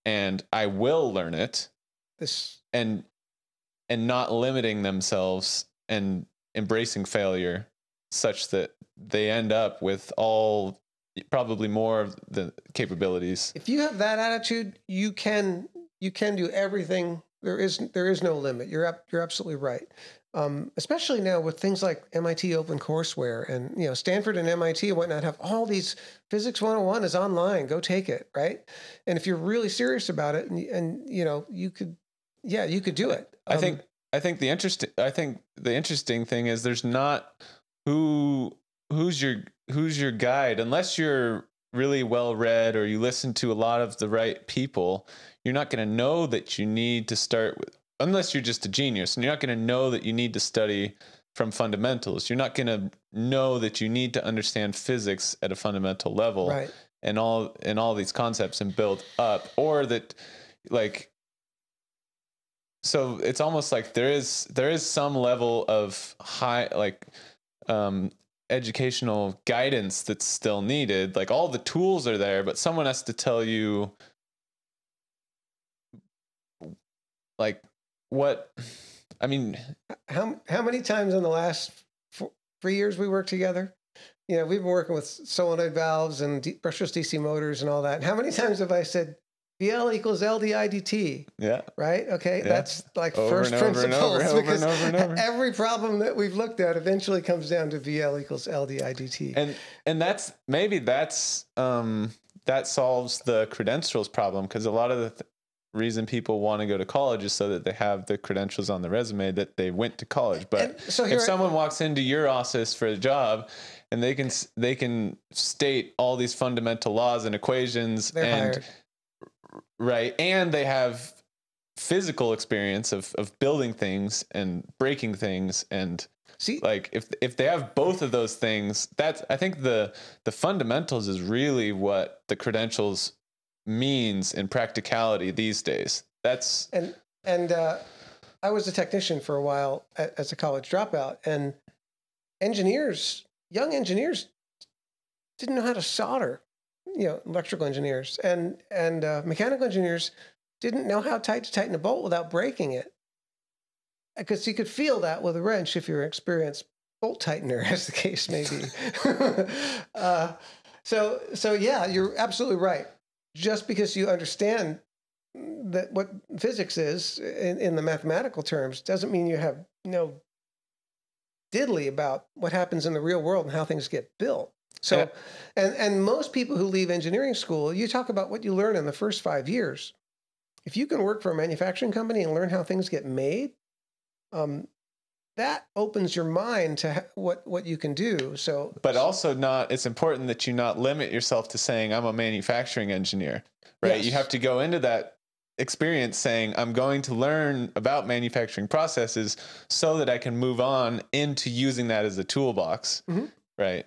and I will learn it." This and and not limiting themselves and embracing failure such that they end up with all probably more of the capabilities. If you have that attitude you can you can do everything. There is there is no limit. You're you're absolutely right. Um, especially now with things like MIT OpenCourseware and you know Stanford and MIT and whatnot have all these physics 101 is online. Go take it right? And if you're really serious about it and, and you know you could yeah you could do it. I think um, I think the interesting I think the interesting thing is there's not who who's your who's your guide. Unless you're really well read or you listen to a lot of the right people you're not going to know that you need to start with unless you're just a genius and you're not going to know that you need to study from fundamentals. You're not going to know that you need to understand physics at a fundamental level right. and all and all these concepts and build up or that like so it's almost like there is there is some level of high like um educational guidance that's still needed. Like all the tools are there but someone has to tell you like what i mean how how many times in the last four, three years we worked together? You know we've been working with solenoid valves and brushless dc motors and all that. And how many times have i said VL equals LDIDT. Yeah. Right? Okay. Yeah. That's like over first principles over because every problem that we've looked at eventually comes down to VL equals LDIDT. And and that's maybe that's um that solves the credentials problem because a lot of the th- reason people want to go to college is so that they have the credentials on the resume that they went to college. But so if someone walks into your office for a job and they can they can state all these fundamental laws and equations and hired right and they have physical experience of of building things and breaking things and see like if if they have both of those things that's i think the the fundamentals is really what the credentials means in practicality these days. That's and and uh i was a technician for a while as a college dropout and engineers young engineers didn't know how to solder you know electrical engineers and and uh, mechanical engineers didn't know how tight to tighten a bolt without breaking it because you could feel that with a wrench if you're an experienced bolt tightener, as the case may be. uh, so, so yeah, you're absolutely right. Just because you understand that what physics is in, in the mathematical terms doesn't mean you have no diddly about what happens in the real world and how things get built. So, yeah. and and most people who leave engineering school, you talk about what you learn in the first five years. If you can work for a manufacturing company and learn how things get made, um, that opens your mind to what what you can do. So, but also not. It's important that you not limit yourself to saying I'm a manufacturing engineer, right? Yes. You have to go into that experience saying I'm going to learn about manufacturing processes so that I can move on into using that as a toolbox, mm-hmm. right?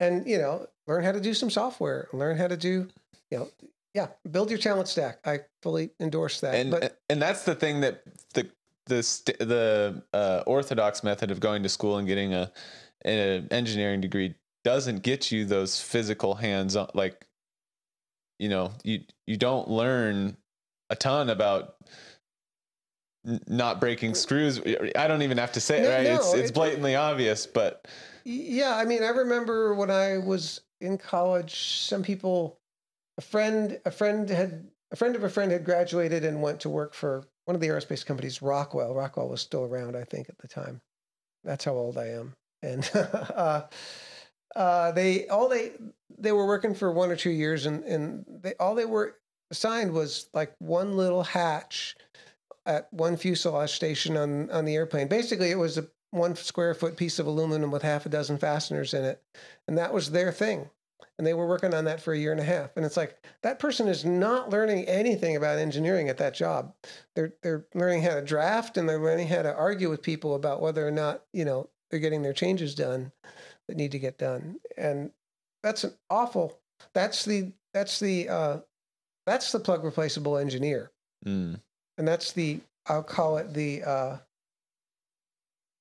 And you know, learn how to do some software, learn how to do, you know, yeah, build your talent stack. I fully endorse that. And but, and that's the thing that the the st- the uh, orthodox method of going to school and getting a an engineering degree doesn't get you those physical hands on like you know you you don't learn a ton about n- not breaking screws i don't even have to say it right no, it's it's blatantly it, obvious but yeah i mean i remember when i was in college some people a friend a friend had a friend of a friend had graduated and went to work for one of the aerospace companies, Rockwell. Rockwell was still around, I think, at the time. That's how old I am. And uh, uh, they all they they were working for one or two years, and and they all they were assigned was like one little hatch at one fuselage station on on the airplane. Basically, it was a one square foot piece of aluminum with half a dozen fasteners in it, and that was their thing. And they were working on that for a year and a half. And it's like that person is not learning anything about engineering at that job. They're they're learning how to draft and they're learning how to argue with people about whether or not you know they're getting their changes done that need to get done. And that's an awful that's the that's the uh that's the plug replaceable engineer. Mm. and that's the i'll call it the uh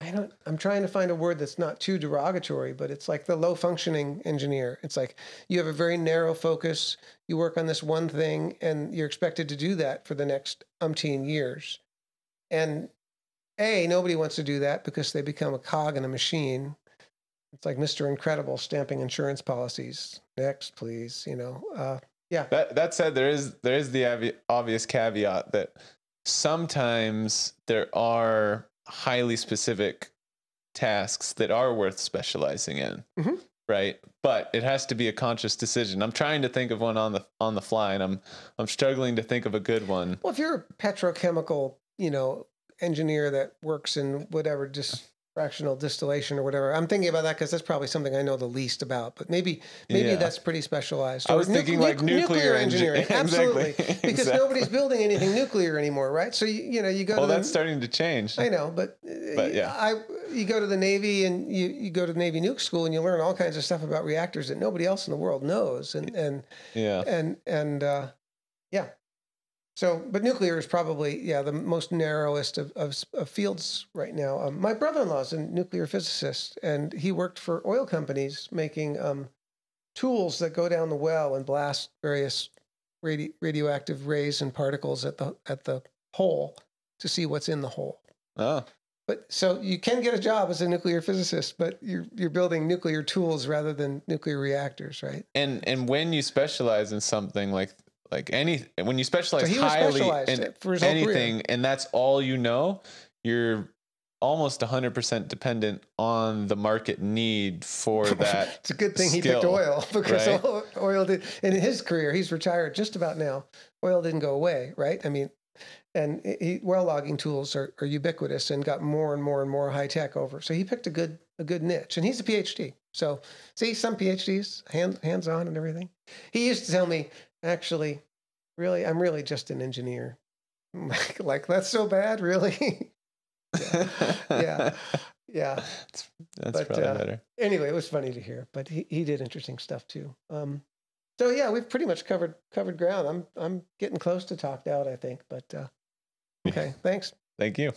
I don't I'm trying to find a word that's not too derogatory, but it's like the low functioning engineer. It's like you have a very narrow focus, you work on this one thing and you're expected to do that for the next umpteen years. And A, nobody wants to do that because they become a cog in a machine. It's like Mr. Incredible stamping insurance policies. Next, please, you know. Uh, yeah. That that said there is there is the obvious caveat that sometimes there are highly specific tasks that are worth specializing in. Mm-hmm. Right. But it has to be a conscious decision. I'm trying to think of one on the on the fly and I'm I'm struggling to think of a good one. Well, if you're a petrochemical, you know, engineer that works in whatever just fractional distillation or whatever. I'm thinking about that because that's probably something I know the least about. But maybe maybe yeah. that's pretty specialized. Or I was nu- thinking like nu- nuclear, nuclear engineering, engi- absolutely, exactly. because exactly. nobody's building anything nuclear anymore, right? So you you know you go. Well, to that's the, starting to change. I know, but, but yeah, I you go to the Navy and you you go to the Navy nuke school and you learn all kinds of stuff about reactors that nobody else in the world knows, and and yeah, and and uh, yeah, so, but nuclear is probably yeah the most narrowest of, of, of fields right now. Um, my brother-in-law is a nuclear physicist, and he worked for oil companies making um, tools that go down the well and blast various radi- radioactive rays and particles at the at the hole to see what's in the hole. Oh. But so you can get a job as a nuclear physicist, but you're you're building nuclear tools rather than nuclear reactors, right? And and when you specialize in something like like any when you specialize so highly in anything, and that's all you know, you're almost 100% dependent on the market need for that. it's a good thing skill, he picked oil because right? oil, oil did in his career. He's retired just about now. Oil didn't go away, right? I mean, and he, well logging tools are, are ubiquitous and got more and more and more high tech over. So he picked a good a good niche, and he's a PhD. So see, some PhDs hand, hands on and everything. He used to tell me actually, really, I'm really just an engineer. like, like that's so bad, really? yeah. yeah. yeah. That's, that's but, probably uh, better. Anyway, it was funny to hear, but he, he did interesting stuff too. Um, so yeah, we've pretty much covered covered ground. I'm I'm getting close to talked out, I think. But uh, okay, thanks. Thank you.